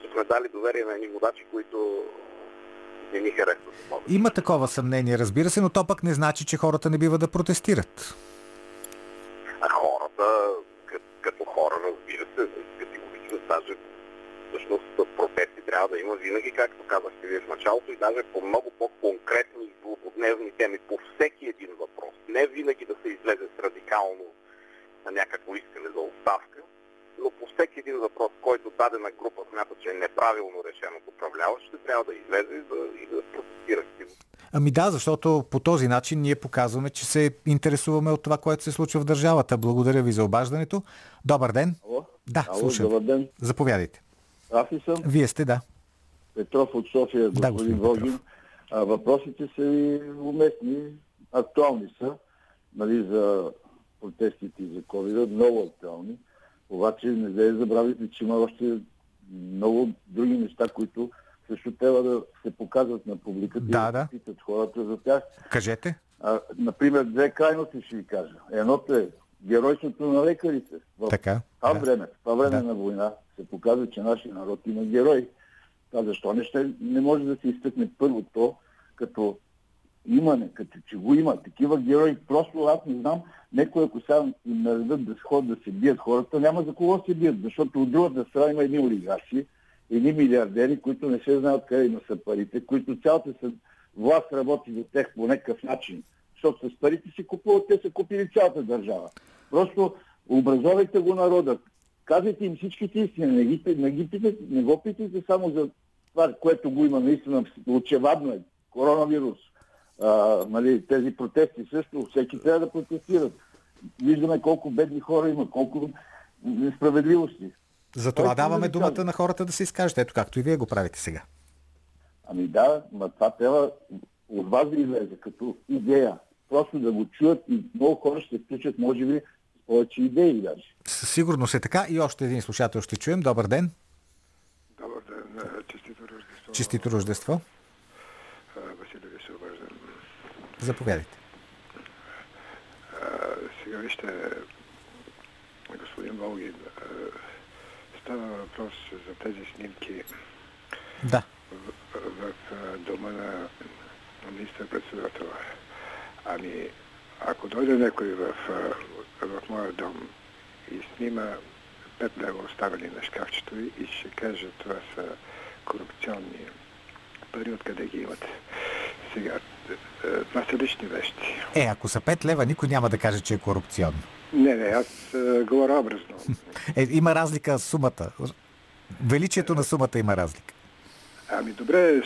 че сме дали доверие на едни водачи, които не ни харесват. Има такова съмнение, разбира се, но то пък не значи, че хората не бива да протестират. А хората, като, хора, разбира се, категорично, даже всъщност протести трябва да има винаги, както казахте вие в началото, и даже по много по-конкретни и злободневни теми, по всеки един въпрос. Не винаги да се излезе с радикално на някакво искане за оставка, но по всеки един въпрос, който дадена група смята, че е неправилно решен от управляващите, трябва да излезе и да, и да протестира. Ами да, защото по този начин ние показваме, че се интересуваме от това, което се случва в държавата. Благодаря ви за обаждането. Добър ден. Ало? Да, Ало, слушам. добър ден. Заповядайте. Аз ли съм? Вие сте, да. Петров от София, господин господин Волгин. А, въпросите са ви уместни, актуални са, нали, за протестите и за COVID, много актуални. Обаче не да забравяйте, че има още много други неща, които също трябва да се показват на публиката Да, и да. да питат хората за тях. Кажете. А, например, две крайности ще ви кажа. Едното е геройството на лекарите. В Така. това да. време, това време Да. на война се показва, че нашия народ има герои. А защо не, ще, не може да се изтъкне първо то, като имане, като че го има такива герои. Просто аз не знам, некои ако сега им наредат да ходят да се бият хората, няма за кого се бият, защото от другата страна има едни олигарси, едни милиардери, които не се знаят къде има са парите, които цялата са власт работи за тях по някакъв начин. Защото с парите си купуват, те са купили цялата държава. Просто образовайте го народа. Казвайте им всичките истини. Не, ги, не, ги питайте, не го питайте само за това, което го има наистина очевадно е. Коронавирус. А, нали, тези протести също. Всеки трябва да протестират. Виждаме колко бедни хора има, колко несправедливости. Затова ще даваме да думата на хората да се изкажат, ето както и вие го правите сега. Ами да, но това трябва от вас да излезе като идея. Просто да го чуят и много хора ще се включат, може би, повече идеи даже. Със сигурност е така. И още един слушател ще чуем. Добър ден. Добър ден, е, честито Рождество. Честито Рождество. А, Василий ви се обаждам. Заповядайте. А, Сега вижте, господин Волгин, става въпрос за тези снимки Да. в, в, а, дома на, министър-председателя. Ами, ако дойде някой в, в моя дом и снима 5 лева оставени на шкафчето и ще каже, това са корупционни пари, откъде ги имате. Сега, е, е, това са лични вещи. Е, ако са 5 лева, никой няма да каже, че е корупционно. Не, не, аз е, говоря образно. Е, има разлика с сумата. Величието на сумата има разлика. Ами добре,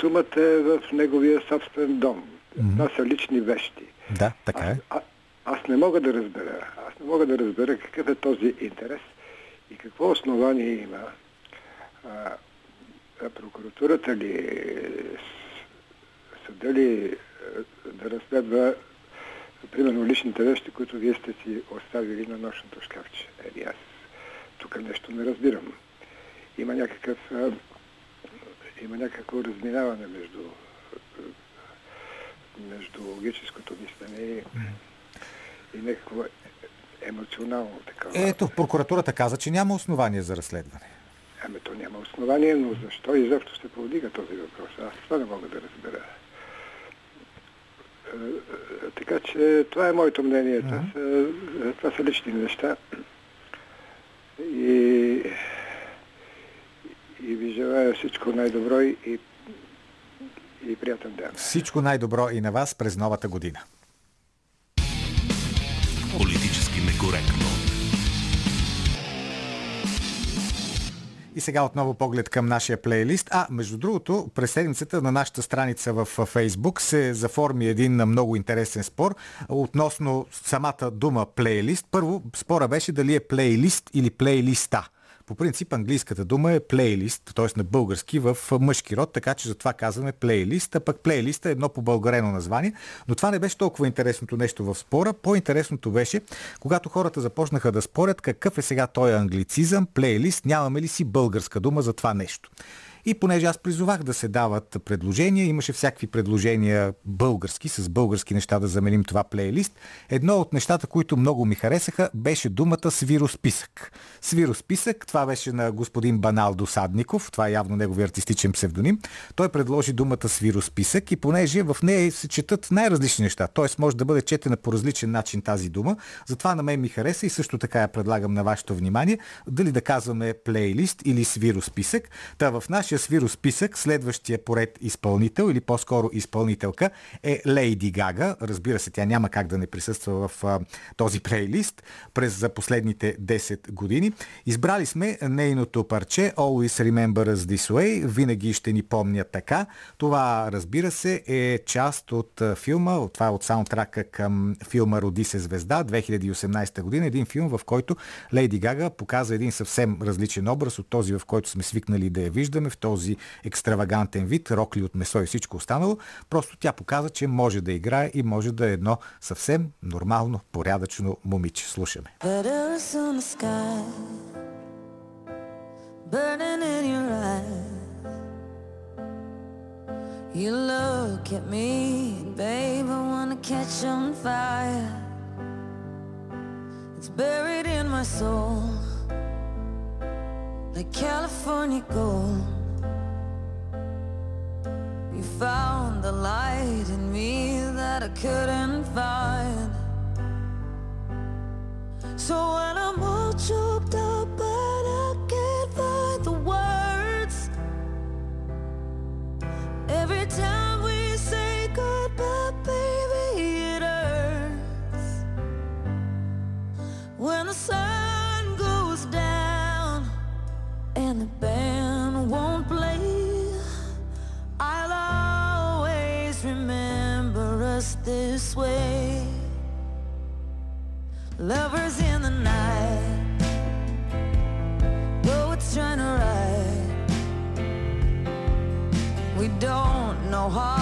сумата е в неговия собствен дом. Това са лични вещи. Да, така е. А, аз не мога да разбера. Аз не мога да разбера какъв е този интерес и какво основание има а, прокуратурата ли, съда ли да разследва примерно личните вещи, които вие сте си оставили на нощното шкафче. Ели аз тук нещо не разбирам. Има някакъв а, има някакво разминаване между между логическото мислене и, и някакво емоционално такова. Ето, прокуратурата каза, че няма основание за разследване. Ами то няма основание, но защо изобщо се повдига този въпрос? Аз това не мога да разбера. Е, е, Така че това е моето мнение. Това, са, е, това са лични неща. И, и ви желая всичко най-добро и, и, и приятен ден. Всичко най-добро и на вас през новата година. Некоректно. И сега отново поглед към нашия плейлист. А, между другото, през седмицата на нашата страница в Фейсбук се заформи един много интересен спор относно самата дума плейлист. Първо, спора беше дали е плейлист или плейлиста. По принцип английската дума е плейлист, т.е. на български в мъжки род, така че затова казваме плейлист, а пък плейлист е едно побългарено название. Но това не беше толкова интересното нещо в спора. По-интересното беше, когато хората започнаха да спорят какъв е сега този англицизъм, плейлист, нямаме ли си българска дума за това нещо. И понеже аз призовах да се дават предложения, имаше всякакви предложения български, с български неща да заменим това плейлист. Едно от нещата, които много ми харесаха, беше думата свиросписък. Свиросписък, това беше на господин Банал Досадников, това е явно негови артистичен псевдоним. Той предложи думата свиросписък и понеже в нея се четат най-различни неща, т.е. може да бъде четена по различен начин тази дума, затова на мен ми хареса и също така я предлагам на вашето внимание, дали да казваме плейлист или свиросписък. Та в нашия свиросписък следващия поред изпълнител или по-скоро изпълнителка е Лейди Гага. Разбира се, тя няма как да не присъства в а, този плейлист през за последните 10 години. Избрали сме нейното парче Always Remember Us This Way. Винаги ще ни помня така. Това, разбира се, е част от филма, това е от саундтрака към филма Роди се звезда 2018 година. Един филм, в който Лейди Гага показва един съвсем различен образ от този, в който сме свикнали да я виждаме, в този екстравагантен вид, рокли от месо и всичко останало. Просто тя показа, че може да играе и може да е едно съвсем нормално, порядъчно момиче. Слушаме. Burning in your eyes. You look at me, babe, I wanna catch on fire. It's buried in my soul, like California gold. Found the light in me that I couldn't find. So when I'm all choked up how hard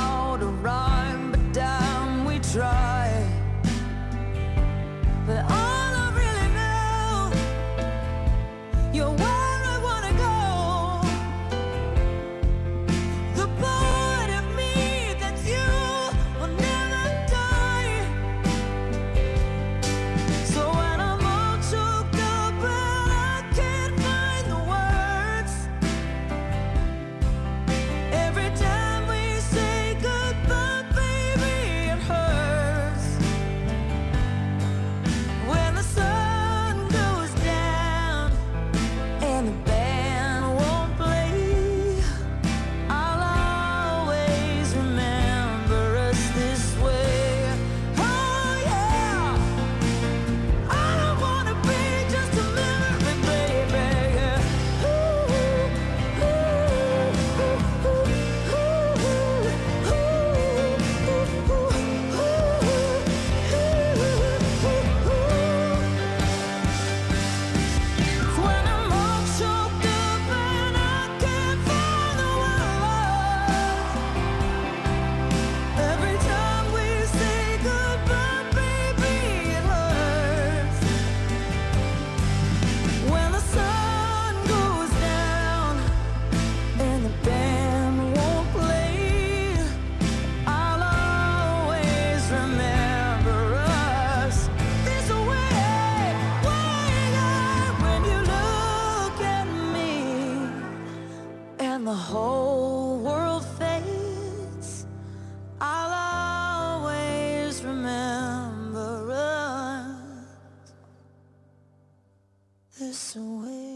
this way.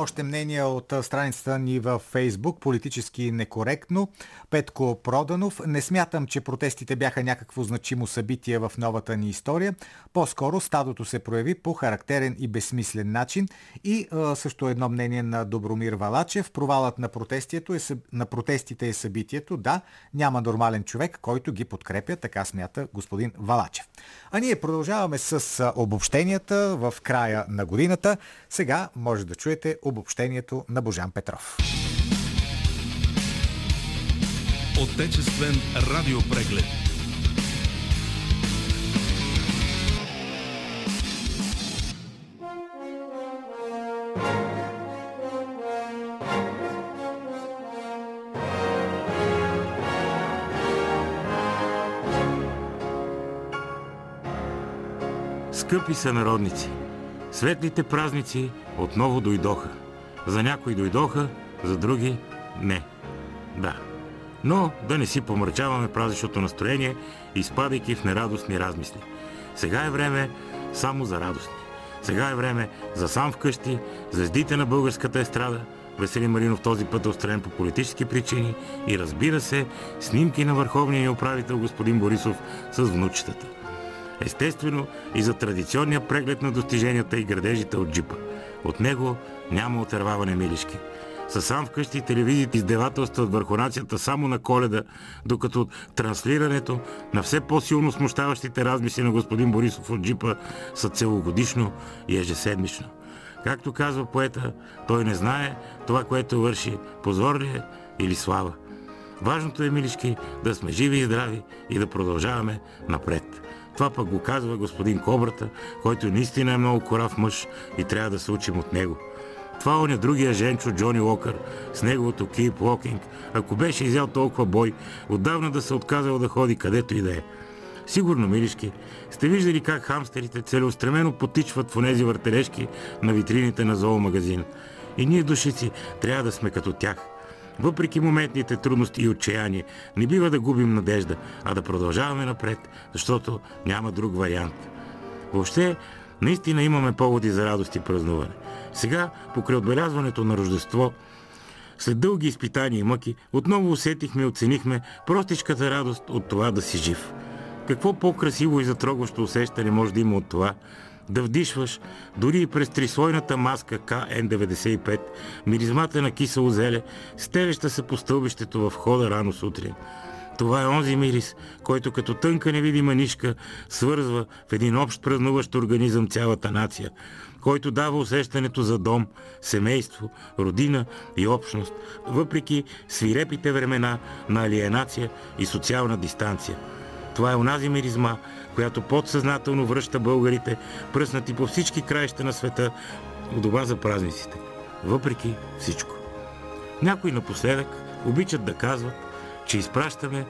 Още мнения от страницата ни във Фейсбук, политически некоректно. Петко Проданов. Не смятам, че протестите бяха някакво значимо събитие в новата ни история. По-скоро стадото се прояви по характерен и безсмислен начин. И а, също едно мнение на Добромир Валачев. Провалът на, протестието е, на протестите е събитието. Да, няма нормален човек, който ги подкрепя, така смята господин Валачев. А ние продължаваме с обобщенията в края на годината. Сега може да чуете обобщението на Божан Петров. Отечествен радиопреглед. Скъпи сънародници, светлите празници отново дойдоха. За някои дойдоха, за други не. Да. Но да не си помрачаваме празничното настроение, изпадайки в нерадостни размисли. Сега е време само за радостни. Сега е време за сам вкъщи, звездите на българската естрада, Веселин Маринов този път е отстранен по политически причини и разбира се, снимки на върховния ни управител господин Борисов с внучетата. Естествено и за традиционния преглед на достиженията и градежите от джипа. От него няма отърваване милишки. Са сам вкъщи телевизиите издевателстват върху нацията само на коледа, докато транслирането на все по-силно смущаващите размисли на господин Борисов от джипа са целогодишно и ежеседмично. Както казва поета, той не знае това, което върши, позор ли е или слава. Важното е, милишки, да сме живи и здрави и да продължаваме напред. Това пък го казва господин Кобрата, който наистина е много корав мъж и трябва да се учим от него. Това он другия женчо Джони Локър с неговото Keep Walking. Ако беше изял толкова бой, отдавна да се отказал да ходи където и да е. Сигурно, милишки, сте виждали как хамстерите целеустремено потичват в онези въртележки на витрините на зоомагазин. И ние, душици, трябва да сме като тях. Въпреки моментните трудности и отчаяние, не бива да губим надежда, а да продължаваме напред, защото няма друг вариант. Въобще, наистина имаме поводи за радост и празнуване. Сега, покрай отбелязването на Рождество, след дълги изпитания и мъки, отново усетихме и оценихме простичката радост от това да си жив. Какво по-красиво и затрогващо усещане може да има от това да вдишваш дори и през трислойната маска КН95, миризмата на кисело зеле, стелеща се по стълбището в хода рано сутрин. Това е онзи мирис, който като тънка невидима нишка свързва в един общ празнуващ организъм цялата нация, който дава усещането за дом, семейство, родина и общност, въпреки свирепите времена на алиенация и социална дистанция. Това е онази миризма, която подсъзнателно връща българите, пръснати по всички краища на света, у дома за празниците. Въпреки всичко. Някои напоследък обичат да казват, че изпращаме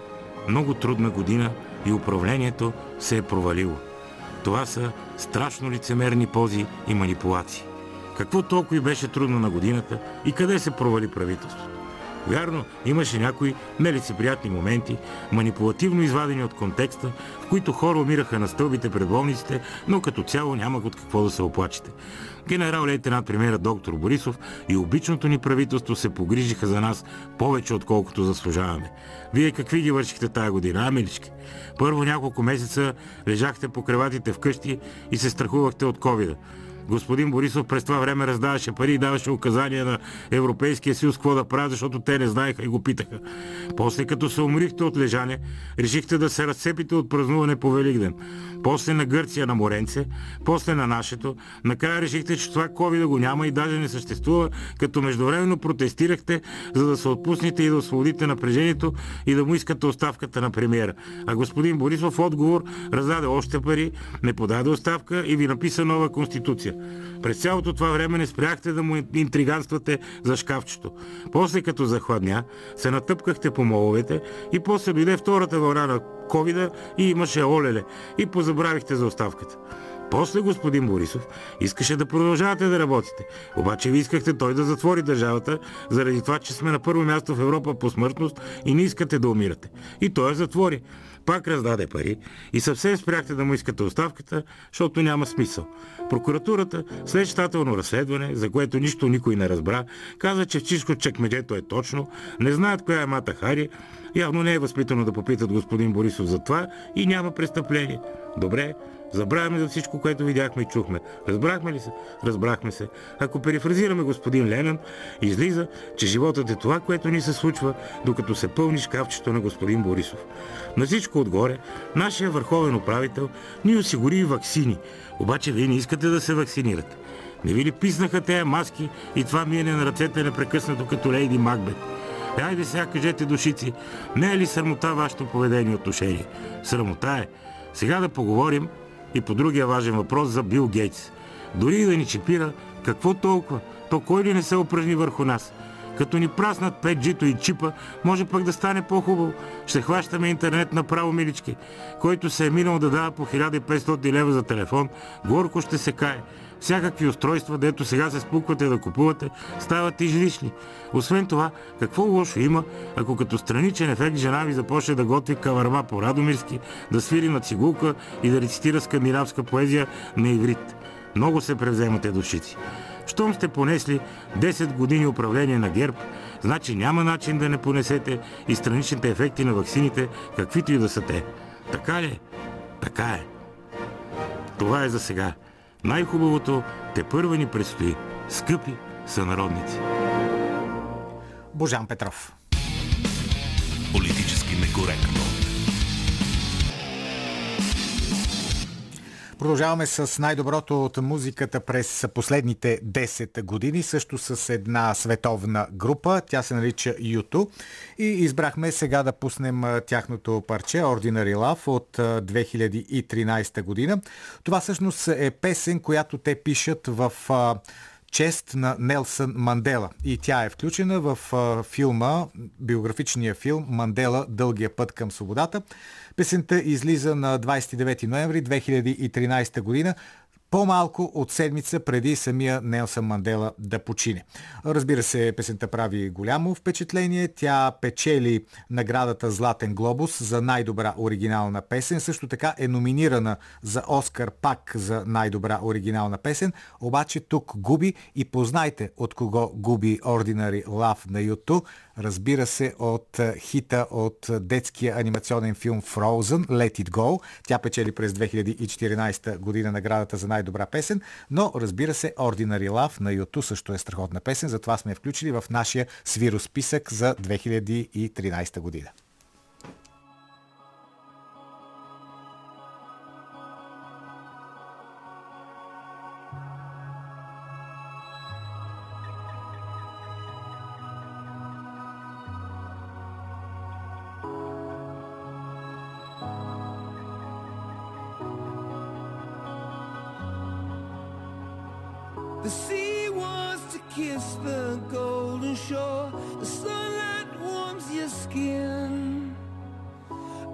много трудна година и управлението се е провалило. Това са страшно лицемерни пози и манипулации. Какво толкова и беше трудно на годината и къде се провали правителството? Вярно, имаше някои нелицеприятни моменти, манипулативно извадени от контекста, в които хора умираха на стълбите пред болниците, но като цяло няма от какво да се оплачете. Генерал лейтенант премиера доктор Борисов и обичното ни правителство се погрижиха за нас повече отколкото заслужаваме. Вие какви ги вършихте тая година, а, милички? Първо няколко месеца лежахте по креватите вкъщи и се страхувахте от ковида. Господин Борисов през това време раздаваше пари и даваше указания на Европейския съюз какво да правят, защото те не знаеха и го питаха. После като се уморихте от лежане, решихте да се разцепите от празнуване по Великден. После на Гърция на Моренце, после на нашето. Накрая решихте, че това COVID го няма и даже не съществува, като междувременно протестирахте, за да се отпуснете и да освободите напрежението и да му искате оставката на премиера. А господин Борисов отговор раздаде още пари, не подаде оставка и ви написа нова конституция. През цялото това време не спряхте да му интриганствате за шкафчето. После като захладня, се натъпкахте по моловете и после дойде втората вълна на ковида и имаше олеле и позабравихте за оставката. После господин Борисов искаше да продължавате да работите. Обаче ви искахте той да затвори държавата, заради това, че сме на първо място в Европа по смъртност и не искате да умирате. И той я затвори. Пак раздаде пари и съвсем спряхте да му искате оставката, защото няма смисъл. Прокуратурата, след щателно разследване, за което нищо никой не разбра, каза, че всичко чекмеджето е точно, не знаят коя е Мата Хари, явно не е възпитано да попитат господин Борисов за това и няма престъпление. Добре, Забравяме за всичко, което видяхме и чухме. Разбрахме ли се? Разбрахме се. Ако перифразираме господин Ленън, излиза, че животът е това, което ни се случва, докато се пълни шкафчето на господин Борисов. На всичко отгоре, нашия върховен управител ни осигури и ваксини. Обаче вие не искате да се вакцинирате. Не ви ли писнаха тези маски и това миене на ръцете непрекъснато като Лейди Макбет? Хайде сега кажете душици, не е ли срамота вашето поведение и отношение? Срамота е. Сега да поговорим и по другия важен въпрос за Бил Гейтс. Дори и да ни чипира, какво толкова? То кой ли не се упражни върху нас? Като ни праснат 5G-то и чипа, може пък да стане по-хубаво. Ще хващаме интернет направо, милички. Който се е минал да дава по 1500 лева за телефон, горко ще се кае. Всякакви устройства, дето сега се спуквате да купувате, стават излишни. Освен това, какво лошо има, ако като страничен ефект жена ви започне да готви каварма по Радомирски, да свири на цигулка и да рецитира скандинавска поезия на иврит. Много се превземате душици. Щом сте понесли 10 години управление на ГЕРБ, значи няма начин да не понесете и страничните ефекти на ваксините, каквито и да са те. Така ли? е? Така е. Това е за сега. Най-хубавото те първа ни предстои. Скъпи сънародници. Божан Петров. Политически некоректно. Продължаваме с най-доброто от музиката през последните 10 години, също с една световна група. Тя се нарича YouTube. И избрахме сега да пуснем тяхното парче Ordinary Love от 2013 година. Това всъщност е песен, която те пишат в чест на Нелсън Мандела. И тя е включена в филма, биографичния филм Мандела Дългия път към свободата. Песента излиза на 29 ноември 2013 година по-малко от седмица преди самия Нелсън Мандела да почине. Разбира се, песента прави голямо впечатление. Тя печели наградата Златен глобус за най-добра оригинална песен. Също така е номинирана за Оскар пак за най-добра оригинална песен. Обаче тук губи и познайте от кого губи Ordinary Love на YouTube. Разбира се от е, хита от детския анимационен филм Frozen, Let It Go. Тя печели през 2014 година наградата за най-добра песен, но разбира се Ordinary Love на YouTube също е страхотна песен, затова сме я включили в нашия свиросписък за 2013 година. Kiss the golden shore. The sunlight warms your skin.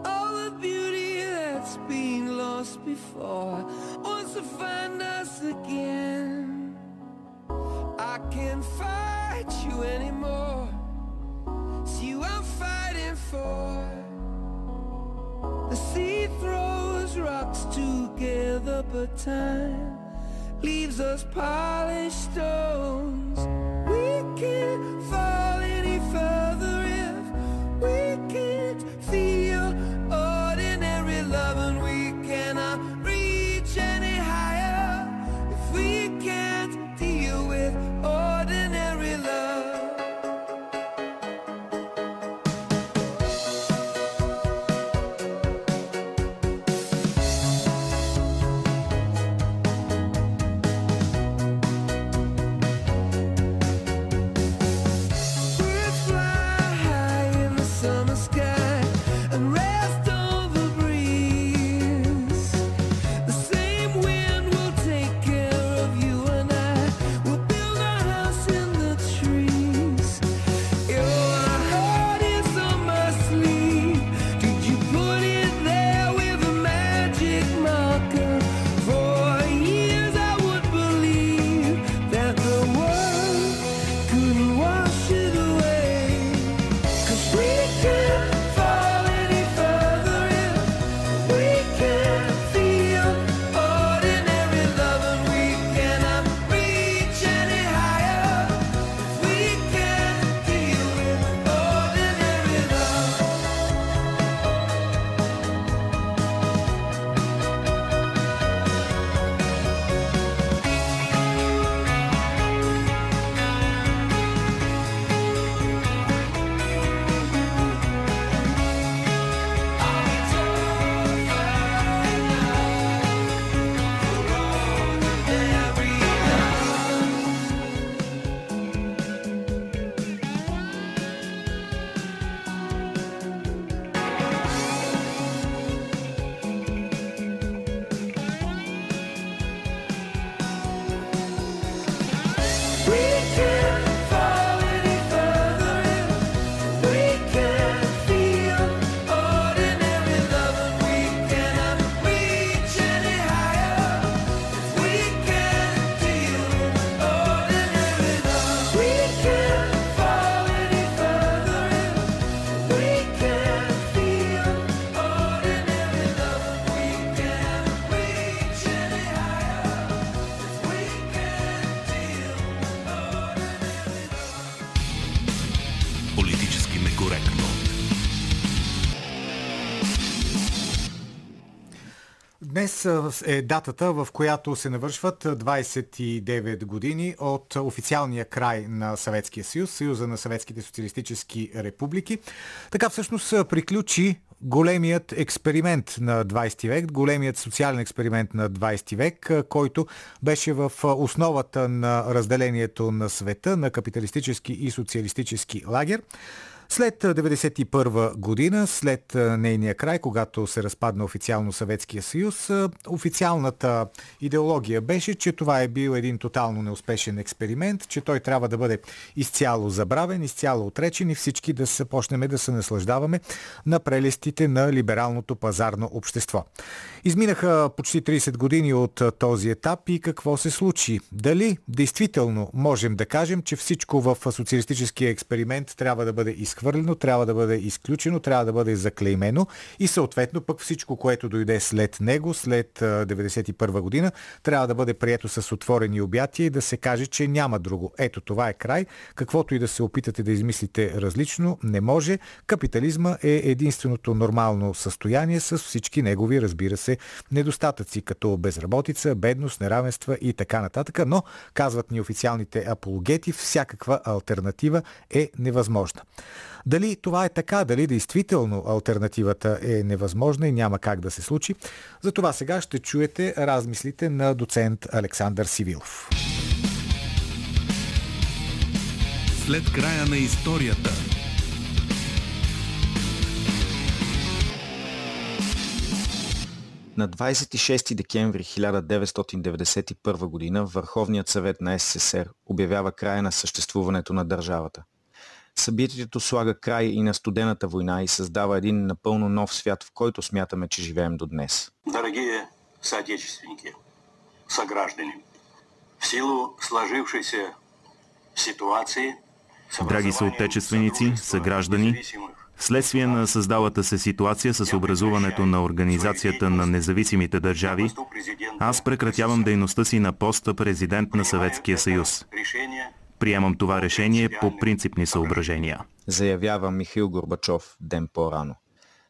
All the beauty that's been lost before wants to find us again. I can't fight you anymore. It's you I'm fighting for. The sea throws rocks together, but time leaves us polished stones. Днес е датата, в която се навършват 29 години от официалния край на Съветския съюз, Съюза на съветските социалистически републики. Така всъщност приключи големият експеримент на 20 век, големият социален експеримент на 20 век, който беше в основата на разделението на света на капиталистически и социалистически лагер. След 1991 година, след нейния край, когато се разпадна официално Съветския съюз, официалната идеология беше, че това е бил един тотално неуспешен експеримент, че той трябва да бъде изцяло забравен, изцяло отречен и всички да се почнем да се наслаждаваме на прелестите на либералното пазарно общество. Изминаха почти 30 години от този етап и какво се случи? Дали действително можем да кажем, че всичко в социалистическия експеримент трябва да бъде изхвърлено изхвърлено, трябва да бъде изключено, трябва да бъде заклеймено и съответно пък всичко, което дойде след него, след 1991 година, трябва да бъде прието с отворени обятия и да се каже, че няма друго. Ето това е край. Каквото и да се опитате да измислите различно, не може. Капитализма е единственото нормално състояние с всички негови, разбира се, недостатъци, като безработица, бедност, неравенства и така нататък. Но, казват ни официалните апологети, всякаква альтернатива е невъзможна. Дали това е така, дали действително альтернативата е невъзможна и няма как да се случи, за това сега ще чуете размислите на доцент Александър Сивилов. След края на историята. На 26 декември 1991 г. Върховният съвет на СССР обявява края на съществуването на държавата – Събитието слага край и на студената война и създава един напълно нов свят, в който смятаме, че живеем до днес. Дорогие соотечественники, съграждани, в силу сложившейся ситуации Драги съотечественици, съграждани, Вследствие на създалата се ситуация с образуването на Организацията на независимите държави, аз прекратявам дейността си на поста президент на Съветския съюз. Приемам това решение по принципни съображения. Заявява Михаил Горбачов ден по-рано.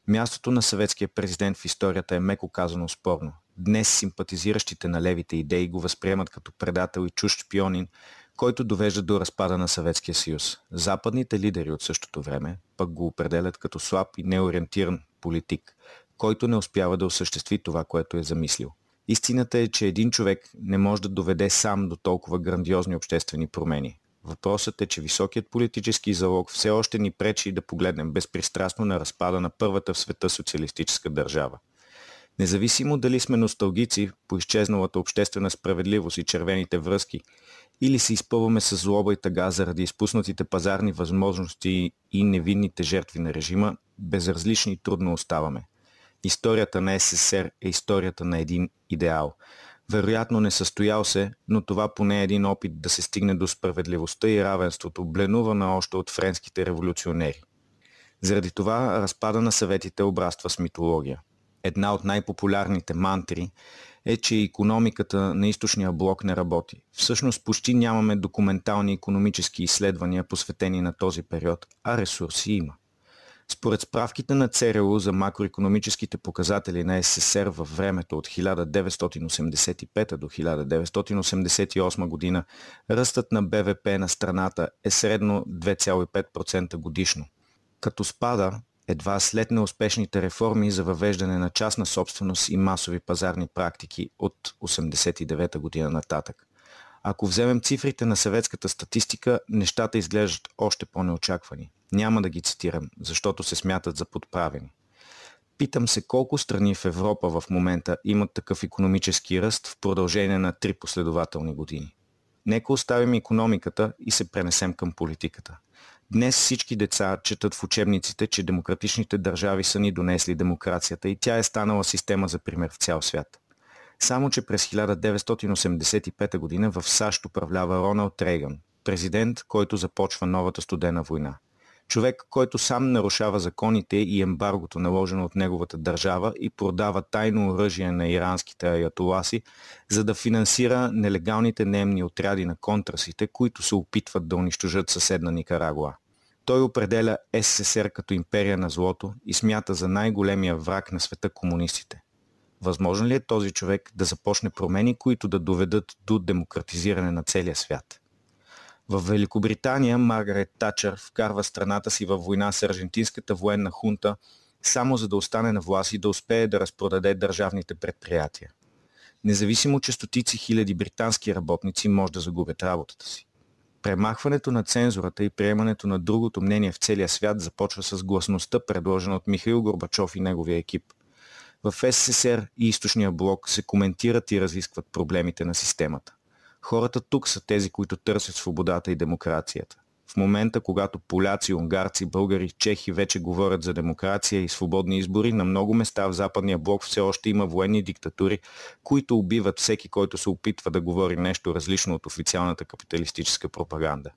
Мястото на съветския президент в историята е меко казано спорно. Днес симпатизиращите на левите идеи го възприемат като предател и чужд шпионин, който довежда до разпада на Съветския съюз. Западните лидери от същото време пък го определят като слаб и неориентиран политик, който не успява да осъществи това, което е замислил. Истината е, че един човек не може да доведе сам до толкова грандиозни обществени промени. Въпросът е, че високият политически залог все още ни пречи да погледнем безпристрастно на разпада на първата в света социалистическа държава. Независимо дали сме носталгици по изчезналата обществена справедливост и червените връзки, или се изпълваме с злоба и тъга заради изпуснатите пазарни възможности и невинните жертви на режима, безразлични трудно оставаме. Историята на СССР е историята на един идеал. Вероятно не състоял се, но това поне е един опит да се стигне до справедливостта и равенството, бленувана още от френските революционери. Заради това разпада на съветите обраства с митология. Една от най-популярните мантри е, че економиката на източния блок не работи. Всъщност почти нямаме документални економически изследвания посветени на този период, а ресурси има. Според справките на ЦРУ за макроекономическите показатели на СССР във времето от 1985 до 1988 година, ръстът на БВП на страната е средно 2,5% годишно. Като спада едва след неуспешните реформи за въвеждане на частна собственост и масови пазарни практики от 1989 година нататък. Ако вземем цифрите на съветската статистика, нещата изглеждат още по-неочаквани. Няма да ги цитирам, защото се смятат за подправени. Питам се колко страни в Европа в момента имат такъв економически ръст в продължение на три последователни години. Нека оставим економиката и се пренесем към политиката. Днес всички деца четат в учебниците, че демократичните държави са ни донесли демокрацията и тя е станала система за пример в цял свят. Само, че през 1985 г. в САЩ управлява Роналд Рейган, президент, който започва новата студена война. Човек, който сам нарушава законите и ембаргото наложено от неговата държава и продава тайно оръжие на иранските аятоласи, за да финансира нелегалните немни отряди на контрасите, които се опитват да унищожат съседна Никарагуа. Той определя СССР като империя на злото и смята за най-големия враг на света комунистите. Възможно ли е този човек да започне промени, които да доведат до демократизиране на целия свят? В Великобритания Маргарет Тачър вкарва страната си във война с аржентинската военна хунта, само за да остане на власт и да успее да разпродаде държавните предприятия. Независимо, че стотици хиляди британски работници може да загубят работата си. Премахването на цензурата и приемането на другото мнение в целия свят започва с гласността, предложена от Михаил Горбачов и неговия екип. В СССР и източния блок се коментират и разискват проблемите на системата. Хората тук са тези, които търсят свободата и демокрацията. В момента, когато поляци, унгарци, българи, чехи вече говорят за демокрация и свободни избори, на много места в западния блок все още има военни диктатури, които убиват всеки, който се опитва да говори нещо различно от официалната капиталистическа пропаганда.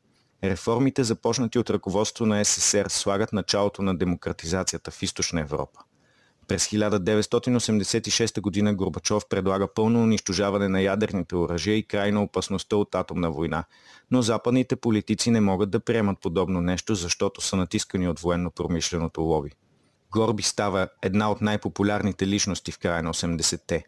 Реформите, започнати от ръководство на СССР, слагат началото на демократизацията в източна Европа. През 1986 г. Горбачов предлага пълно унищожаване на ядерните оръжия и край на опасността от атомна война, но западните политици не могат да приемат подобно нещо, защото са натискани от военно-промишленото лоби. Горби става една от най-популярните личности в края на 80-те.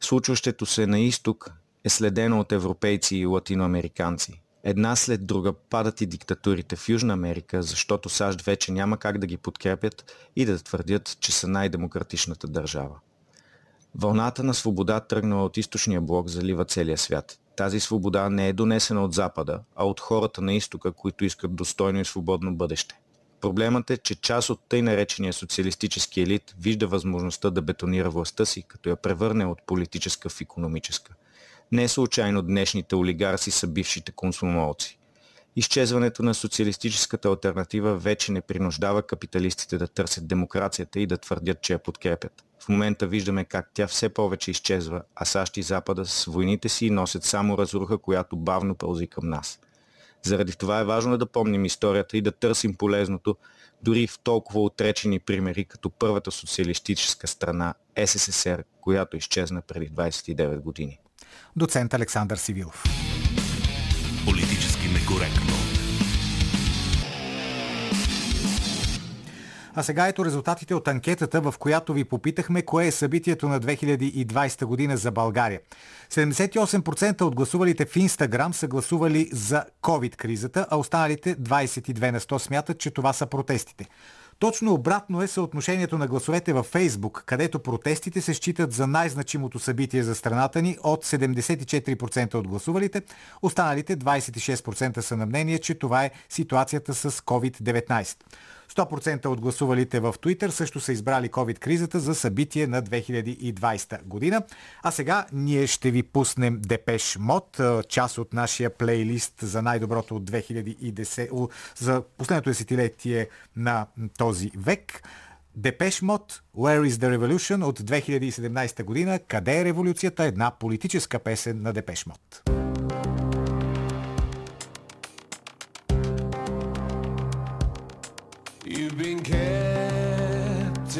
Случващето се на изток е следено от европейци и латиноамериканци. Една след друга падат и диктатурите в Южна Америка, защото САЩ вече няма как да ги подкрепят и да твърдят, че са най-демократичната държава. Вълната на свобода, тръгнала от източния блок, залива целия свят. Тази свобода не е донесена от Запада, а от хората на изтока, които искат достойно и свободно бъдеще. Проблемът е, че част от тъй наречения социалистически елит вижда възможността да бетонира властта си, като я превърне от политическа в економическа – не е случайно днешните олигарси са бившите консумолци. Изчезването на социалистическата альтернатива вече не принуждава капиталистите да търсят демокрацията и да твърдят, че я подкрепят. В момента виждаме как тя все повече изчезва, а САЩ и Запада с войните си носят само разруха, която бавно пълзи към нас. Заради това е важно да помним историята и да търсим полезното, дори в толкова отречени примери, като първата социалистическа страна СССР, която изчезна преди 29 години доцент Александър Сивилов. Политически некоректно. А сега ето резултатите от анкетата, в която ви попитахме кое е събитието на 2020 година за България. 78% от гласувалите в Инстаграм са гласували за COVID-кризата, а останалите 22 на 100 смятат, че това са протестите. Точно обратно е съотношението на гласовете във Фейсбук, където протестите се считат за най-значимото събитие за страната ни от 74% от гласувалите. Останалите 26% са на мнение, че това е ситуацията с COVID-19. 100% от гласувалите в Twitter също са избрали COVID-кризата за събитие на 2020 година. А сега ние ще ви пуснем Депеш Мод, част от нашия плейлист за най-доброто от 2010, за последното десетилетие на този век. Депеш Мод, Where is the Revolution от 2017 година. Къде е революцията? Една политическа песен на Депеш Мод. You've been kept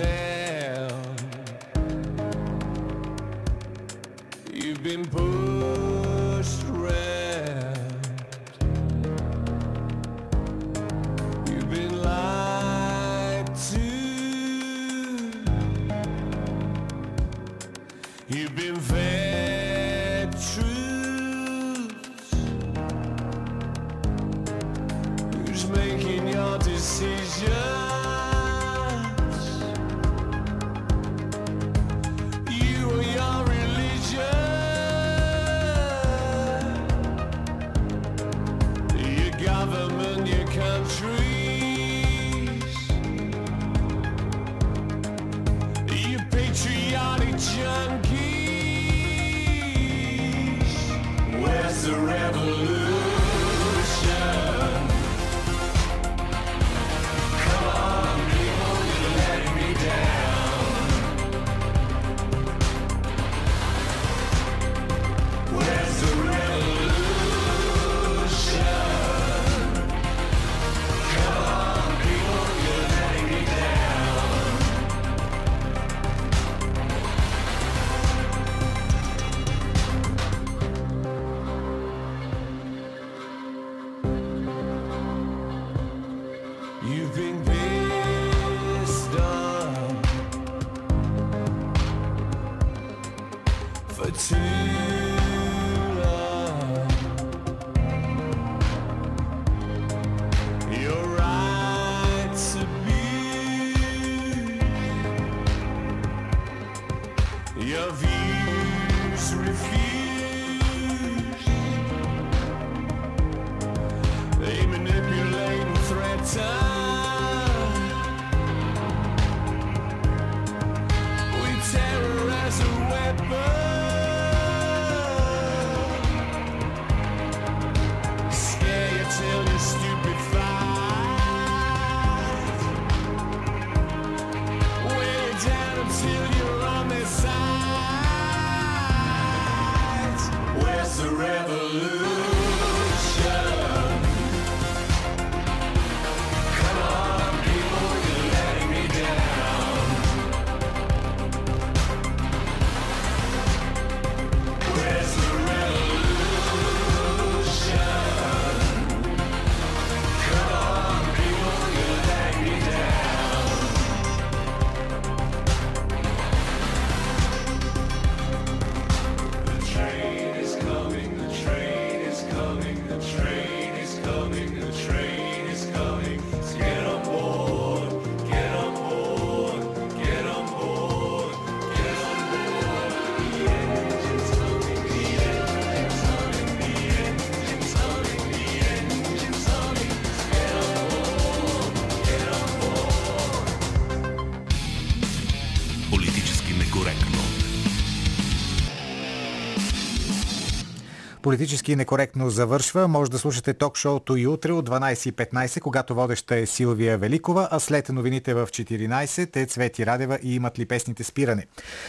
Политически некоректно завършва. Може да слушате ток-шоуто и утре от 12.15, когато водеща е Силвия Великова, а след новините в 14 е Цвети Радева и имат ли песните спиране.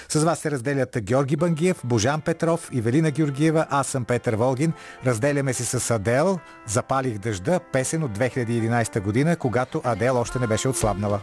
С вас се разделят Георги Бангиев, Божан Петров, Ивелина Георгиева, аз съм Петър Волгин. Разделяме се с Адел, Запалих дъжда, песен от 2011 година, когато Адел още не беше отслабнала.